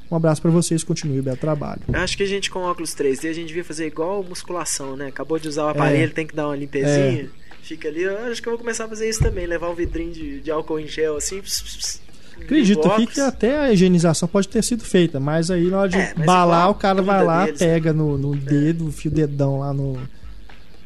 Um abraço para vocês, continue o belo trabalho. Eu acho que a gente com óculos 3D a gente devia fazer igual musculação, né? Acabou de usar o aparelho, tem que dar uma limpezinha. Fica ali, eu acho que eu vou começar a fazer isso também, levar um vidrinho de, de álcool em gel assim. pss, pss, pss, Acredito aqui que até a higienização pode ter sido feita, mas aí na hora de É, balar, igual o cara vai lá, deles, né? pega no, no dedo, enfia o dedão lá no,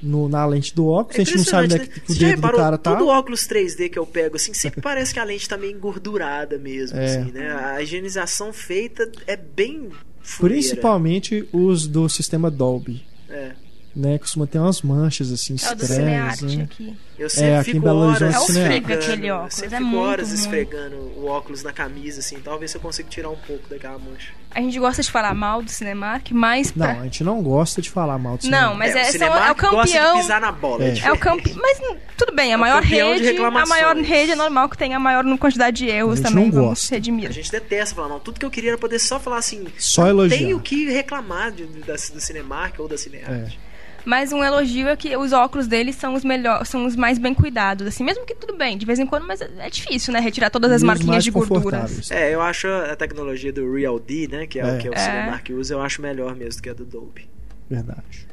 no- na lente do óculos. É a gente não sabe onde é impressionante, que né? o Você dedo do cara tá. todo óculos 3D que eu pego, assim, sempre parece que a lente tá meio engordurada mesmo, É. assim, né? A higienização feita é bem fuleira. Principalmente os do sistema Dolby, É. né? Costuma ter umas manchas assim É o estranhas, né? aqui. Eu sempre aqui em fico Belo horas Horizonte, É o aquele óculos, sempre é fico muito horas ruim. esfregando o óculos na camisa, assim, talvez eu consiga tirar um pouco daquela mancha. A gente gosta de falar mal do Cinemark, mas pra... Não, a gente não gosta de falar mal do Não, cinema. mas é- o são- Cinemark é o gosta campeão- de pisar na bola. É. É, É o campeão. Mas hum, tudo bem, a o maior rede. A maior rede é normal que tenha a maior quantidade de erros A gente também. não vamos gosta. redimir. A gente detesta falar mal. Tudo que eu queria era poder só falar assim. Só não elogiar. Tenho que reclamar de, da, do Cinemark ou da Cinearte. Mas um elogio é que os óculos deles são os melhores, são os mais bem cuidados, assim, mesmo que tudo bem, de vez em quando, mas é é difícil, né? Retirar todas as E marquinhas de gorduras. confortáveis. É, eu acho a tecnologia do Real D, né? Que é, É. o que o É. Cinemark usa, eu acho melhor mesmo do que a do Dolby. Verdade.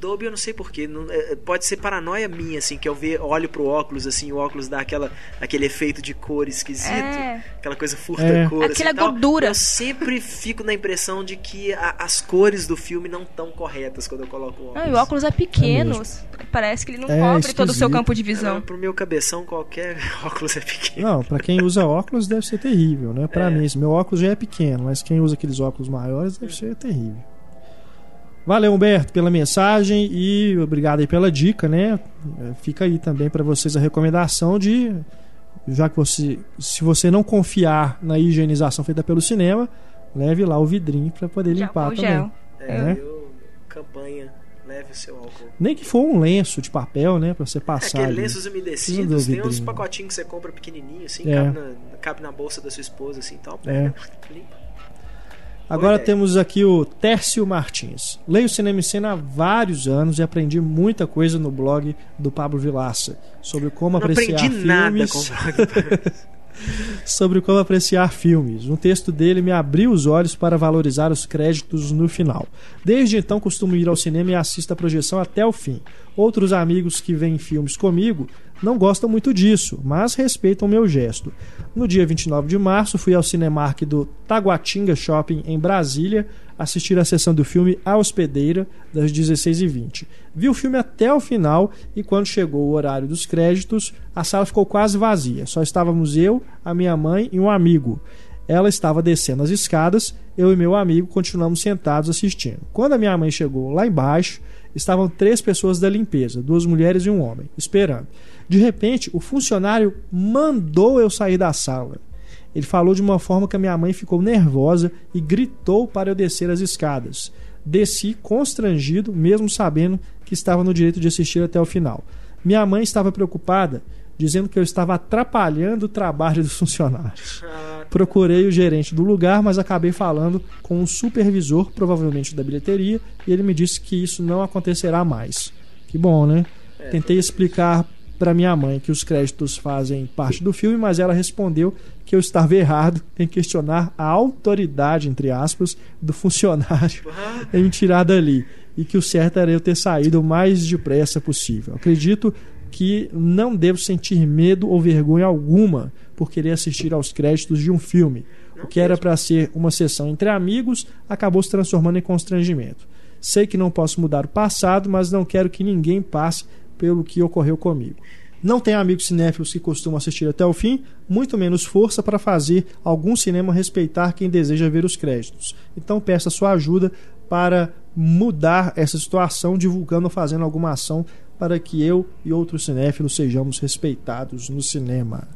O Dolby eu não sei porquê. Pode ser paranoia minha, assim, que eu ver, olho pro óculos, assim, o óculos dá aquela, aquele efeito de cor esquisito. É. Aquela coisa furta É. cor. assim, Aquela tal. gordura. Eu sempre fico na impressão de que a- as cores do filme não estão corretas quando eu coloco o óculos. Não, e o óculos é pequeno, É parece que ele não É cobre todo o seu esquisito. campo de É, visão. pro meu cabeção, qualquer óculos é pequeno. Não, pra quem usa óculos deve ser terrível, né? Pra É. mim, meu óculos já é pequeno, mas quem usa aqueles óculos maiores deve ser terrível. Valeu, Humberto, pela mensagem e obrigado aí pela dica, né? É, Fica aí também pra vocês a recomendação de já que você, se você não confiar na higienização feita pelo cinema, leve lá o vidrinho pra poder De limpar também. gel. É, Né? eu, campanha, leve o seu álcool. Nem que for um lenço de papel, né, Pra você É, passar. aquele ali. lenços umedecidos, do tem uns pacotinhos que você compra pequenininho, assim, É. cabe, na, cabe na bolsa da sua esposa, assim, tal. É. Limpa. Agora ideia. temos aqui o Tércio Martins. Leio Cinema e Cena há vários anos e aprendi muita coisa no blog do Pablo Vilaça sobre como Não apreciar aprendi nada filmes. com o blog. sobre como apreciar filmes. Um texto dele me abriu os olhos para valorizar os créditos no final. Desde então costumo ir ao cinema e assisto a projeção até o fim. Outros amigos que veem filmes comigo não gostam muito disso, mas respeitam meu gesto. No dia 29 de março, fui ao Cinemark do Taguatinga Shopping em Brasília assistir a sessão do filme A Hospedeira das 16h20. Vi o filme até o final e quando chegou o horário dos créditos, a sala ficou quase vazia. Só estávamos eu, a minha mãe e um amigo. Ela estava descendo as escadas, eu e meu amigo continuamos sentados assistindo. Quando a minha mãe chegou lá embaixo, estavam três pessoas da limpeza, duas mulheres e um homem, esperando. De repente, o funcionário mandou eu sair da sala. Ele falou de uma forma que a minha mãe ficou nervosa e gritou para eu descer as escadas. Desci constrangido, mesmo sabendo que estava no direito de assistir até o final. Minha mãe estava preocupada, dizendo que eu estava atrapalhando o trabalho dos funcionários. Procurei o gerente do lugar, mas acabei falando com um supervisor, provavelmente da bilheteria, e ele me disse que isso não acontecerá mais. Que bom, né? Tentei explicar para minha mãe que os créditos fazem parte do filme, mas ela respondeu que eu estava errado em questionar a autoridade, entre aspas, do funcionário em me tirar dali e que o certo era eu ter saído o mais depressa possível. Acredito que não devo sentir medo ou vergonha alguma por querer assistir aos créditos de um filme. O que era para ser uma sessão entre amigos acabou se transformando em constrangimento. Sei que não posso mudar o passado, mas não quero que ninguém passe pelo que ocorreu comigo. Não tenho amigos cinéfilos que costumam assistir até o fim, muito menos força para fazer algum cinema respeitar quem deseja ver os créditos. Então peço a sua ajuda para mudar essa situação, divulgando ou fazendo alguma ação para que eu e outros cinéfilos sejamos respeitados no cinema.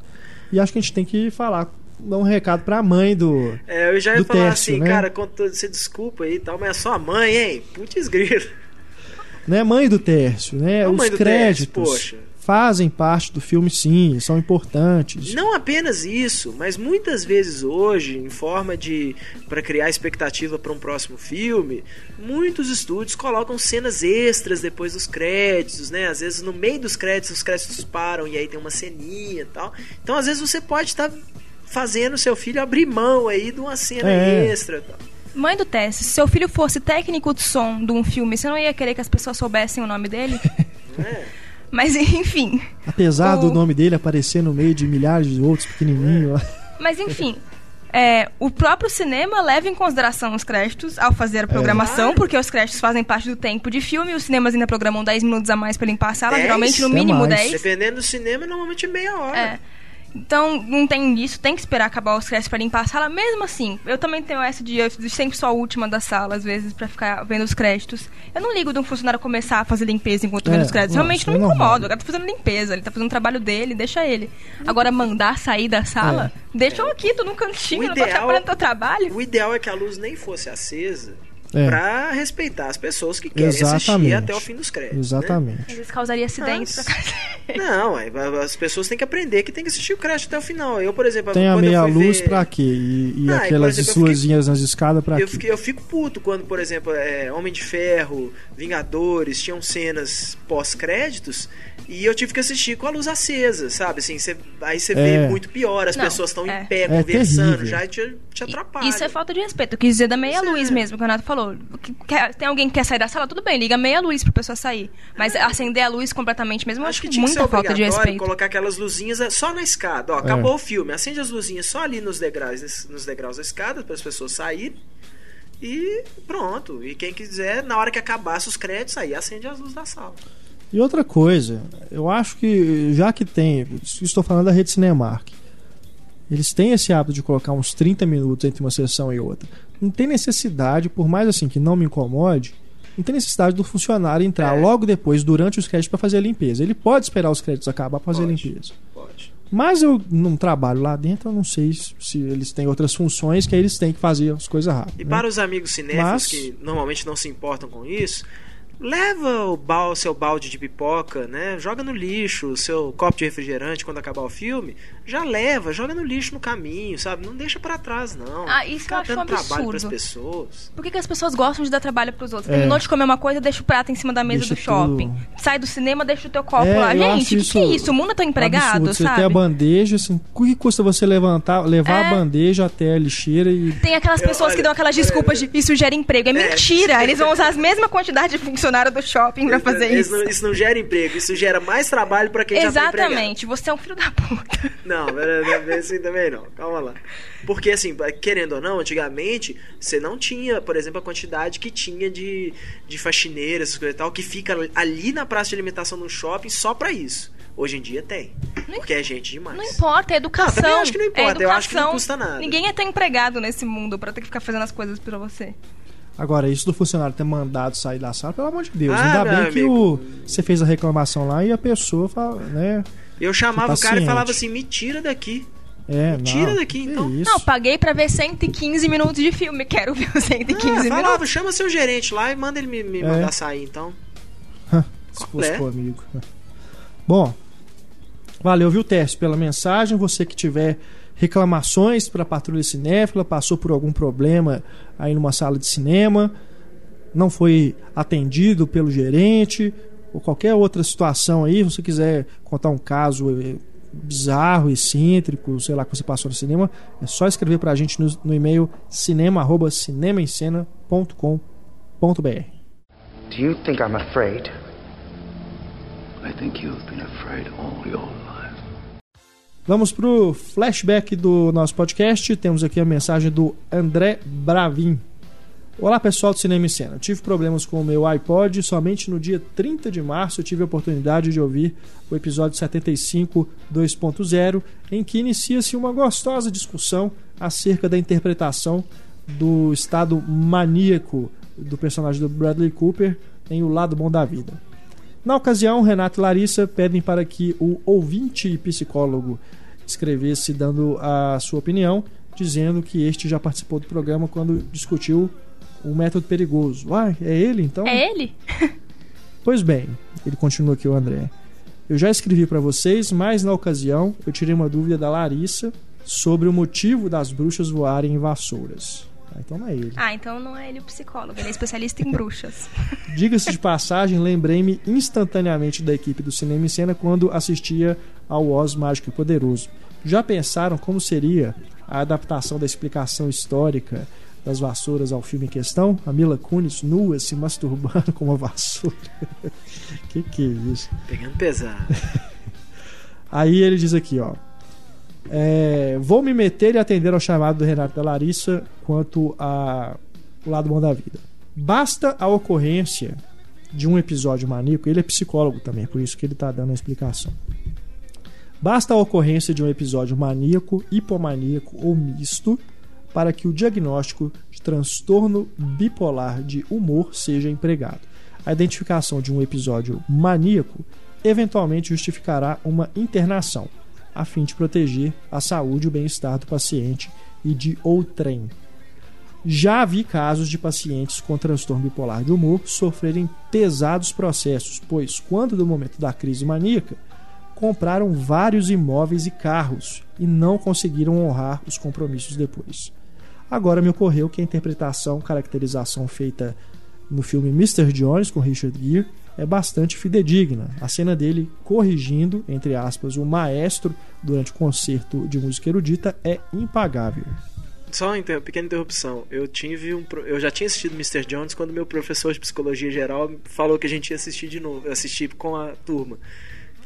E acho que a gente tem que falar, dar um recado para a mãe do. É, eu já ia falar Tércio, assim, né? cara, com todo- você desculpa aí e tal, mas é sua mãe, hein? Putz grilo. Né, mãe do Tércio, né? A Os créditos Tércio, poxa. fazem parte do filme, sim, são importantes. Não apenas isso, mas muitas vezes hoje, em forma de para criar expectativa para um próximo filme, muitos estúdios colocam cenas extras depois dos créditos, né? Às vezes no meio dos créditos os créditos param e aí tem uma ceninha e tal. Então às vezes você pode estar fazendo seu filho abrir mão aí de uma cena É. extra. e tal. Mãe do Tess, se seu filho fosse técnico de som de um filme, você não ia querer que as pessoas soubessem o nome dele? É. Mas enfim. Apesar do O- nome dele aparecer no meio de milhares de outros pequenininhos. Mas enfim. é, o próprio cinema leva em consideração os créditos ao fazer a programação, Claro. porque os créditos fazem parte do tempo de filme e os cinemas ainda programam 10 minutos a mais pra limpar a sala, Dez? geralmente no mínimo mais. 10. Dependendo do cinema, normalmente é meia hora. É. Então, não tem isso, tem que esperar acabar os créditos pra limpar a sala. Mesmo assim, eu também tenho essa de eu de sempre sou a última da sala, às vezes, pra ficar vendo os créditos. Eu não ligo de um funcionário começar a fazer limpeza enquanto É, vendo os créditos. não, Realmente não é me normal. incomoda. O cara tá fazendo limpeza, ele tá fazendo o trabalho dele, deixa ele. Agora, mandar sair da sala, deixa eu aqui, tô num cantinho, O eu não tô ideal- atrapalhando teu trabalho. O ideal é que a luz nem fosse acesa É. pra respeitar as pessoas que querem assistir Exatamente. até o fim dos créditos. né? Exatamente. Às vezes causaria acidentes Mas- pra casa. Não, as pessoas têm que aprender que tem que assistir o crédito até o final. Eu, por exemplo, Tem a quando eu meia fui luz ver- pra quê? E, e Ah, aquelas luzinhas nas escadas pra Eu, quê? fiquei- eu fico puto quando, por exemplo, é, Homem de Ferro, Vingadores tinham cenas pós-créditos e eu tive que assistir com a luz acesa, sabe? Assim, cê- aí você É. vê muito pior, as Não, pessoas estão é. em pé É conversando, terrível. já te, te atrapalha. Isso é falta de respeito. Eu quis dizer da meia Pois luz é. mesmo, que o Renato falou. Que- quer- tem alguém que quer sair da sala, tudo bem, liga meia luz pra pessoa sair. Mas acender a luz completamente mesmo, eu acho, Acho que tinha que ser muita falta de respeito. colocar aquelas luzinhas é, só na escada. Ó, acabou o filme, acende as luzinhas só ali nos degraus, nos degraus da escada para as pessoas saírem. E pronto. E quem quiser, na hora que acabasse os créditos, aí acende as luzes da sala. E outra coisa, eu acho que já que tem, estou falando da rede Cinemark, eles têm esse hábito de colocar uns 30 minutos entre uma sessão e outra. Não tem necessidade, por mais assim que não me incomode, não tem necessidade do funcionário entrar É. logo depois, durante os créditos, para fazer a limpeza. Ele pode esperar os créditos acabar para fazer a limpeza. Pode. Mas eu não trabalho lá dentro, eu não sei se- se eles têm outras funções que aí eles têm que fazer as coisas rápido. E né? para os amigos cinéfilos Mas- que normalmente não se importam com isso, leva o bal, seu balde de pipoca, né? Joga no lixo, o seu copo de refrigerante quando acabar o filme, já leva, joga no lixo no caminho, sabe? Não deixa para trás não. Ah, isso Fica eu acho um dando trabalho absurdo. pras pessoas. Por que, que as pessoas gostam de dar trabalho pros outros? É. Terminou de comer uma coisa, deixa o prato em cima da mesa Deixa do shopping. tudo- Sai do cinema, deixa o teu copo É, lá. eu Gente, o que, que é isso? O mundo é tão empregado, absurdo. Você sabe? tem a bandeja, assim, o que custa você levantar, levar É. a bandeja até a lixeira e Tem aquelas Eu- pessoas que olha, dão aquelas desculpas de isso gera emprego. É, É. mentira! Eles vão usar a mesma quantidade de funcionário do shopping pra fazer Isso isso. não, isso não gera emprego, isso gera mais trabalho para quem já tá. Exatamente. Você é um filho da puta. Não, não é assim também não. Calma lá. Porque, assim, querendo ou não, antigamente você não tinha, por exemplo, a quantidade que tinha de, de faxineiras, essas coisas e tal, que fica ali na praça de alimentação no shopping só pra isso. Hoje em dia tem. Porque é gente demais. Não importa, é educação. Não, também acho que não importa, é eu acho que não educação. custa nada. Ninguém é tão empregado nesse mundo pra ter que ficar fazendo as coisas pra você. Agora, isso do funcionário ter mandado sair da sala, pelo amor de Deus. Ah, Ainda meu bem que amigo. o, você fez a reclamação lá e a pessoa fala, né? Eu chamava o cara e falava assim: me tira daqui. É, Tira não, daqui, então. Isso. Não, paguei pra ver 115 minutos de filme. Quero ver os 115 Ah, minutos. falava, chama seu gerente lá e manda ele me, me É. mandar sair, então. Se fosse É. comigo. Bom, valeu, viu, Tércio, pela mensagem. Você que tiver reclamações para a Patrulha Cinéfila, passou por algum problema aí numa sala de cinema, não foi atendido pelo gerente, ou qualquer outra situação aí, se você quiser contar um caso eh, bizarro, excêntrico, sei lá, que você passou no cinema, é só escrever para a gente no, no e-mail cinema@cinemaencena.com.br. Do you think I'm afraid? I think you've been afraid all your Vamos pro flashback do nosso podcast. Temos aqui a mensagem do André Bravin. Olá pessoal do Cinema e Cena. Tive problemas com o meu iPod. Somente no dia 30 de março eu tive a oportunidade de ouvir o episódio 75 2.0, em que inicia-se uma gostosa discussão acerca da interpretação do estado maníaco do personagem do Bradley Cooper em O Lado Bom da Vida. Na ocasião, Renato e Larissa pedem para que o ouvinte e psicólogo escrevesse dando a sua opinião, dizendo que este já participou do programa quando discutiu o método perigoso. Ah, é ele então? É ele? Pois bem, ele continua aqui o André. Eu já escrevi para vocês, mas na ocasião eu tirei uma dúvida da Larissa sobre o motivo das bruxas voarem em vassouras. Ah, então não é ele. Ah, então não é ele o psicólogo, ele é especialista em bruxas. Diga-se de passagem, lembrei-me instantaneamente da equipe do Cinema em Cena quando assistia ao Oz Mágico e Poderoso. Já pensaram como seria a adaptação da explicação histórica das vassouras ao filme em questão? A Mila Kunis nua se masturbando com uma vassoura. que que é isso? Pegando pesado. Aí ele diz aqui, ó. É, vou me meter e atender ao chamado do Renato da Larissa quanto a o lado bom da vida. Basta a ocorrência de um episódio maníaco, ele é psicólogo também, por isso que ele está dando a explicação. Basta a ocorrência de um episódio maníaco, hipomaníaco ou misto para que o diagnóstico de transtorno bipolar de humor seja empregado. A identificação de um episódio maníaco eventualmente justificará uma internação, a fim de proteger a saúde e o bem-estar do paciente e de outrem. Já vi casos de pacientes com transtorno bipolar de humor sofrerem pesados processos, pois, quando do momento da crise maníaca, compraram vários imóveis e carros e não conseguiram honrar os compromissos depois. Agora me ocorreu que a interpretação, caracterização feita no filme Mr. Jones com Richard Gere é bastante fidedigna. A cena dele corrigindo, entre aspas, o maestro durante o concerto de música erudita é impagável. Só uma pequena interrupção. Eu tive um, eu já tinha assistido Mr. Jones quando meu professor de psicologia geral falou que a gente ia assistir de novo, assistir com a turma.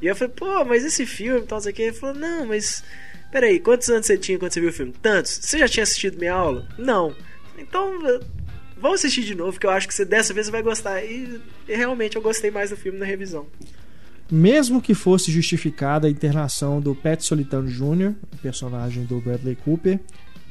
E eu falei, pô, mas esse filme, tal, não sei o que. Ele falou, não, mas peraí, quantos anos você tinha quando você viu o filme? Tantos. Você já tinha assistido minha aula? Não. Então, vamos assistir de novo, que eu acho que você dessa vez vai gostar. E, e realmente eu gostei mais do filme na revisão. Mesmo que fosse justificada a internação do Pat Solitano Jr., personagem do Bradley Cooper,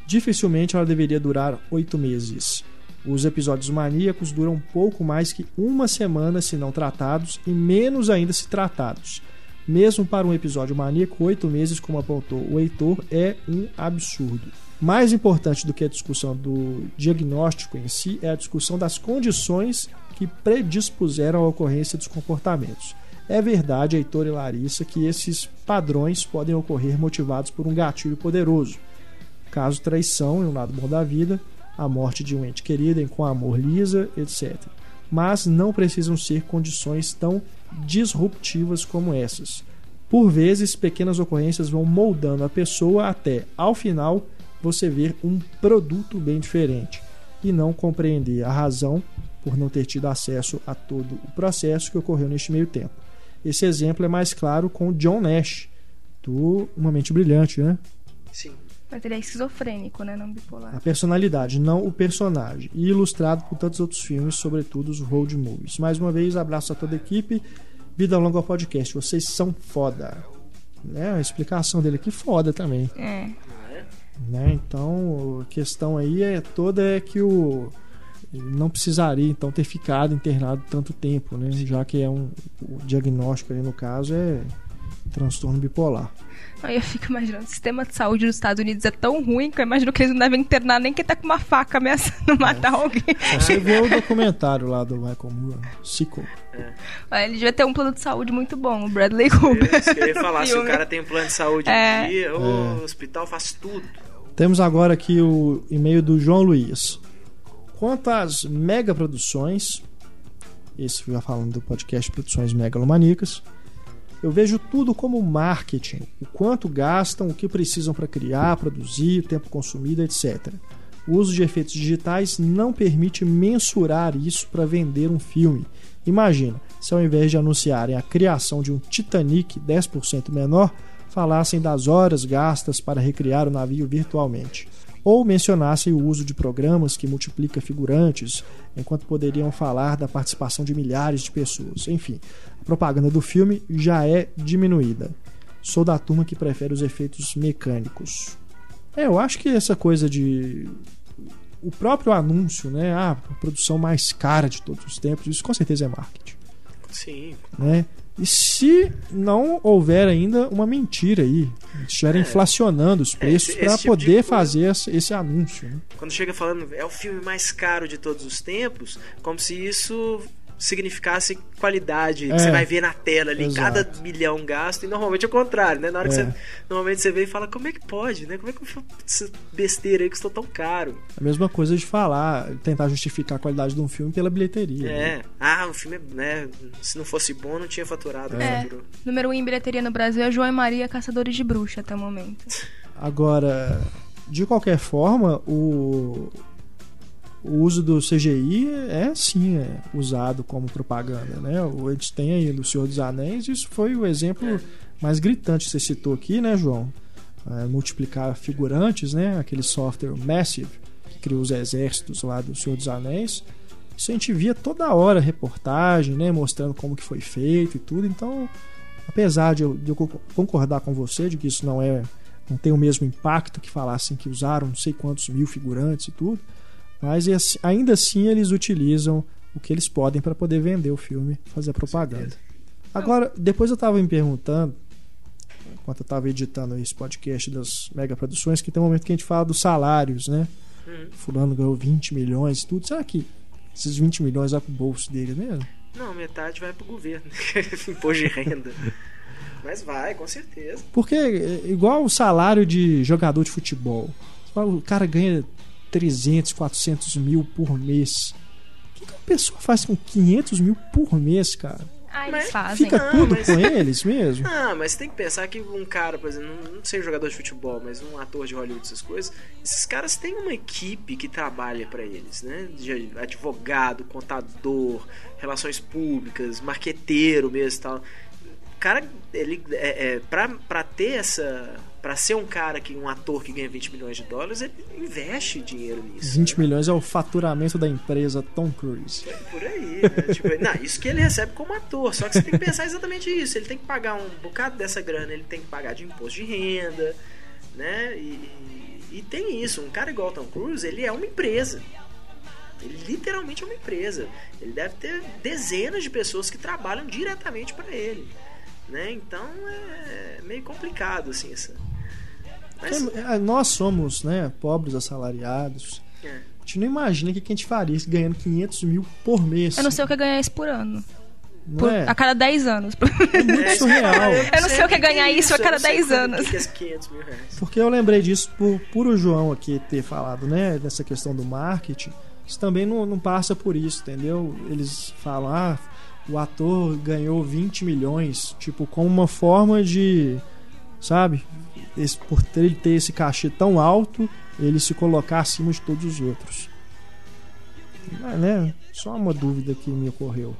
dificilmente ela deveria durar oito meses. Os episódios maníacos duram pouco mais que uma semana se não tratados e menos ainda se tratados. Mesmo para um episódio maníaco, oito meses, como apontou o Heitor, é um absurdo. Mais importante do que a discussão do diagnóstico em si é a discussão das condições que predispuseram à ocorrência dos comportamentos. É verdade, Heitor e Larissa, que esses padrões podem ocorrer motivados por um gatilho poderoso. Caso traição em um lado bom da vida, a morte de um ente querido em com amor lisa, etc. Mas não precisam ser condições tão disruptivas como essas. Por vezes, pequenas ocorrências vão moldando a pessoa até, ao final, você ver um produto bem diferente e não compreender a razão por não ter tido acesso a todo o processo que ocorreu neste meio tempo. Esse exemplo é mais claro com John Nash, do Uma Mente Brilhante, né? Sim. Mas ele é esquizofrênico, né? Não bipolar. A personalidade, não o personagem. E ilustrado por tantos outros filmes, sobretudo os road movies. Mais uma vez, abraço a toda a equipe Vida longa ao podcast, vocês são foda. Né? A explicação dele aqui foda também. É. Né? Então, a questão aí é toda é que o ele não precisaria então ter ficado internado tanto tempo, né? Já que é um o diagnóstico ali no caso é transtorno bipolar. Aí eu fico imaginando, o sistema de saúde dos Estados Unidos é tão ruim que eu imagino que eles não devem internar nem quem tá com uma faca ameaçando matar alguém. Só Você vê o documentário lá do Michael Moore, Sickle. Olha, Ele devia ter um plano de saúde muito bom, o Bradley Cooper. Isso que eu ia falar, se o cara tem um plano de saúde É. dia, o hospital faz tudo. Temos agora aqui o e-mail do João Luiz. Quanto às mega produções, esse já falando do podcast Produções Megalomaníacas, eu vejo tudo como marketing, o quanto gastam, o que precisam para criar, produzir, o tempo consumido, etc. O uso de efeitos digitais não permite mensurar isso para vender um filme. Imagina, se ao invés de anunciarem a criação de um Titanic 10% menor, falassem das horas gastas para recriar o navio virtualmente. Ou mencionassem o uso de programas que multiplica figurantes, enquanto poderiam falar da participação de milhares de pessoas. Enfim, a propaganda do filme já é diminuída. Sou da turma que prefere os efeitos mecânicos. É, eu acho que essa coisa de o próprio anúncio, né? Ah, a produção mais cara de todos os tempos, isso com certeza é marketing, Sim. né? E se não houver ainda uma mentira aí, estiverem inflacionando os preços esse- para tipo de poder fazer esse, esse anúncio, né? Quando chega falando é o filme mais caro de todos os tempos, como se isso significasse qualidade É. que você vai ver na tela ali, Exato. cada milhão gasto, e normalmente é o contrário, né? Na hora que É. você normalmente você vê e fala, como é que pode, né? Como é que essa besteira aí custou tão caro? A mesma coisa de falar, tentar justificar a qualidade de um filme pela bilheteria. né? É. Ah, o filme, né, se não fosse bom, não tinha faturado, É. faturou. Número 1 um em bilheteria no Brasil é João e Maria Caçadores de Bruxa até o momento. Agora, de qualquer forma, o, o uso do CGI é sim é usado como propaganda, né? Gente tem aí do Senhor dos Anéis, isso foi o exemplo mais gritante que você citou aqui, né, João? É, multiplicar figurantes, né? Aquele software Massive que criou os exércitos lá do Senhor dos Anéis. Isso a gente via toda hora reportagem, né? Mostrando como que foi feito e tudo. Então, apesar de eu, de eu co- concordar com você de que isso não é não tem o mesmo impacto que falassem que usaram não sei quantos mil figurantes e tudo, mas ainda assim eles utilizam o que eles podem para poder vender o filme, fazer a propaganda. Agora, depois eu estava me perguntando, enquanto eu estava editando esse podcast das mega produções, que tem um momento que a gente fala dos salários, né? Uhum. Fulano ganhou 20 milhões e tudo. Será que esses 20 milhões vai pro bolso dele mesmo? Não, metade vai pro governo, imposto de renda. Mas vai, com certeza. Porque é igual o salário de jogador de futebol. O cara ganha 300, 400 mil por mês. O que, que uma pessoa faz com 500 mil por mês, cara? Ah, Mas eles fazem. Fica Não, tudo mas- com eles mesmo? Ah, mas tem que pensar que um cara, por exemplo, não, não sei jogador de futebol, mas um ator de Hollywood, essas coisas, esses caras têm uma equipe que trabalha pra eles, né? De advogado, contador, relações públicas, marqueteiro mesmo e tal. O cara, ele, é, é, pra, pra ter essa. Pra ser um cara que, um ator que ganha 20 milhões de dólares, ele investe dinheiro nisso. 20 né? milhões é o faturamento da empresa Tom Cruise. Por aí, né? tipo, não, isso que ele recebe como ator. Só que você tem que pensar exatamente isso. Ele tem que pagar um bocado dessa grana, ele tem que pagar de imposto de renda, né? E, e tem isso. Um cara igual Tom Cruise, ele é uma empresa. Ele literalmente é uma empresa. Ele deve ter dezenas de pessoas que trabalham diretamente para ele. Né? Então é meio complicado assim essa. Mas, É, Nós somos né, pobres assalariados. é. A gente não imagina o que a gente faria se ganhando 500 mil por mês. Eu não sei o que é ganhar isso por ano. Por- é? A cada 10 anos. É muito É, surreal. Eu não sei o que é ganhar isso a eu cada não sei 10 quanto- anos. O que que é esses 500 mil reais? Porque eu lembrei disso por, por o João aqui ter falado, né? Dessa questão do marketing. Isso também não, não passa por isso, entendeu? Eles falam, ah, o ator ganhou 20 milhões, tipo, como uma forma de, sabe? Esse, por ele ter esse cachê tão alto, ele se colocar acima de todos os outros. Mas, né? Só uma dúvida que me ocorreu.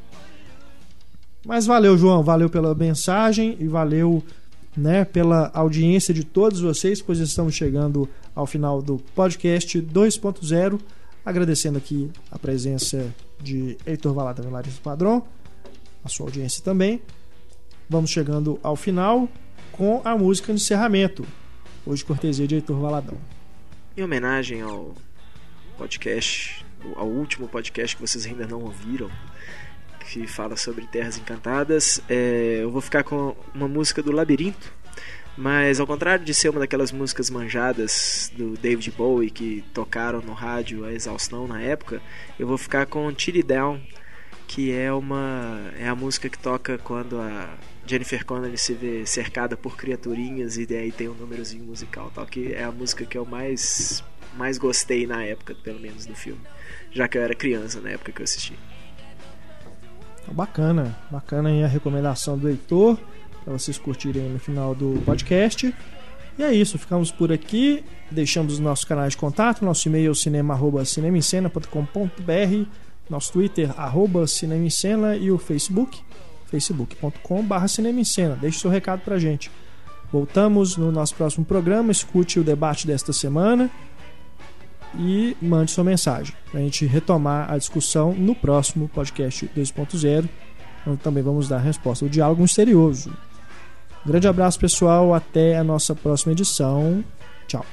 Mas valeu, João. Valeu pela mensagem e valeu né, pela audiência de todos vocês, pois estamos chegando ao final do podcast 2.0. Agradecendo aqui a presença de Heitor Valada Larissa Padrão, a sua audiência também. vamos chegando ao final com a música de encerramento. Hoje, cortesia de Heitor Valadão. Em homenagem ao podcast, ao último podcast que vocês ainda não ouviram, que fala sobre Terras Encantadas, é, eu vou ficar com uma música do Labirinto. Mas ao contrário de ser uma daquelas músicas manjadas do David Bowie que tocaram no rádio a exaustão na época, eu vou ficar com Tilly Down, que é uma é a música que toca quando a Jennifer Connelly se vê cercada por criaturinhas e daí tem um númerozinho musical, tal que é a música que eu mais mais gostei na época, pelo menos do filme, já que eu era criança na época que eu assisti. Bacana, bacana aí a recomendação do Heitor para vocês curtirem no final do podcast. E é isso, ficamos por aqui. Deixamos os nossos canais de contato, nosso e-mail cinema@cinemascena.com.br, nosso Twitter arroba cinemascena e o Facebook facebook.com.br cinemascena. Deixe seu recado pra gente. Voltamos no nosso próximo programa, escute o debate desta semana e mande sua mensagem para a gente retomar a discussão no próximo podcast 2.0, onde também vamos dar resposta ao diálogo misterioso. Grande abraço, pessoal. Até a nossa próxima edição. Tchau.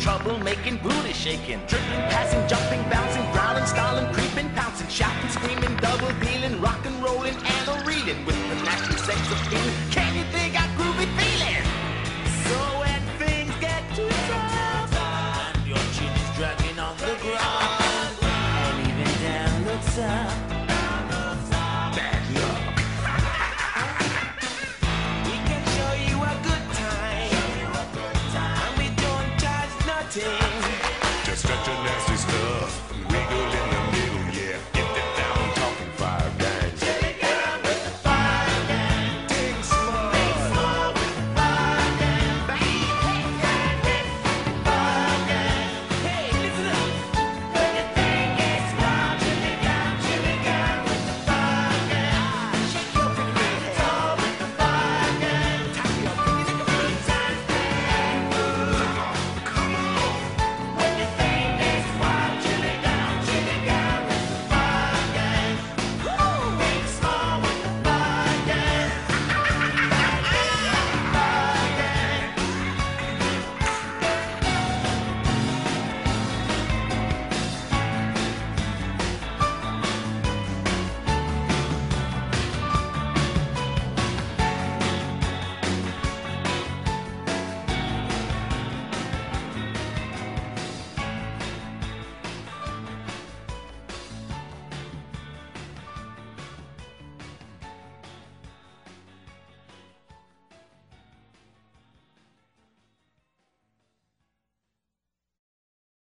Trouble making, booty shaking. Tripping, passing, jumping, bouncing, growling, stalling, creeping, pouncing, shouting, screaming, double dealing, rock and rolling,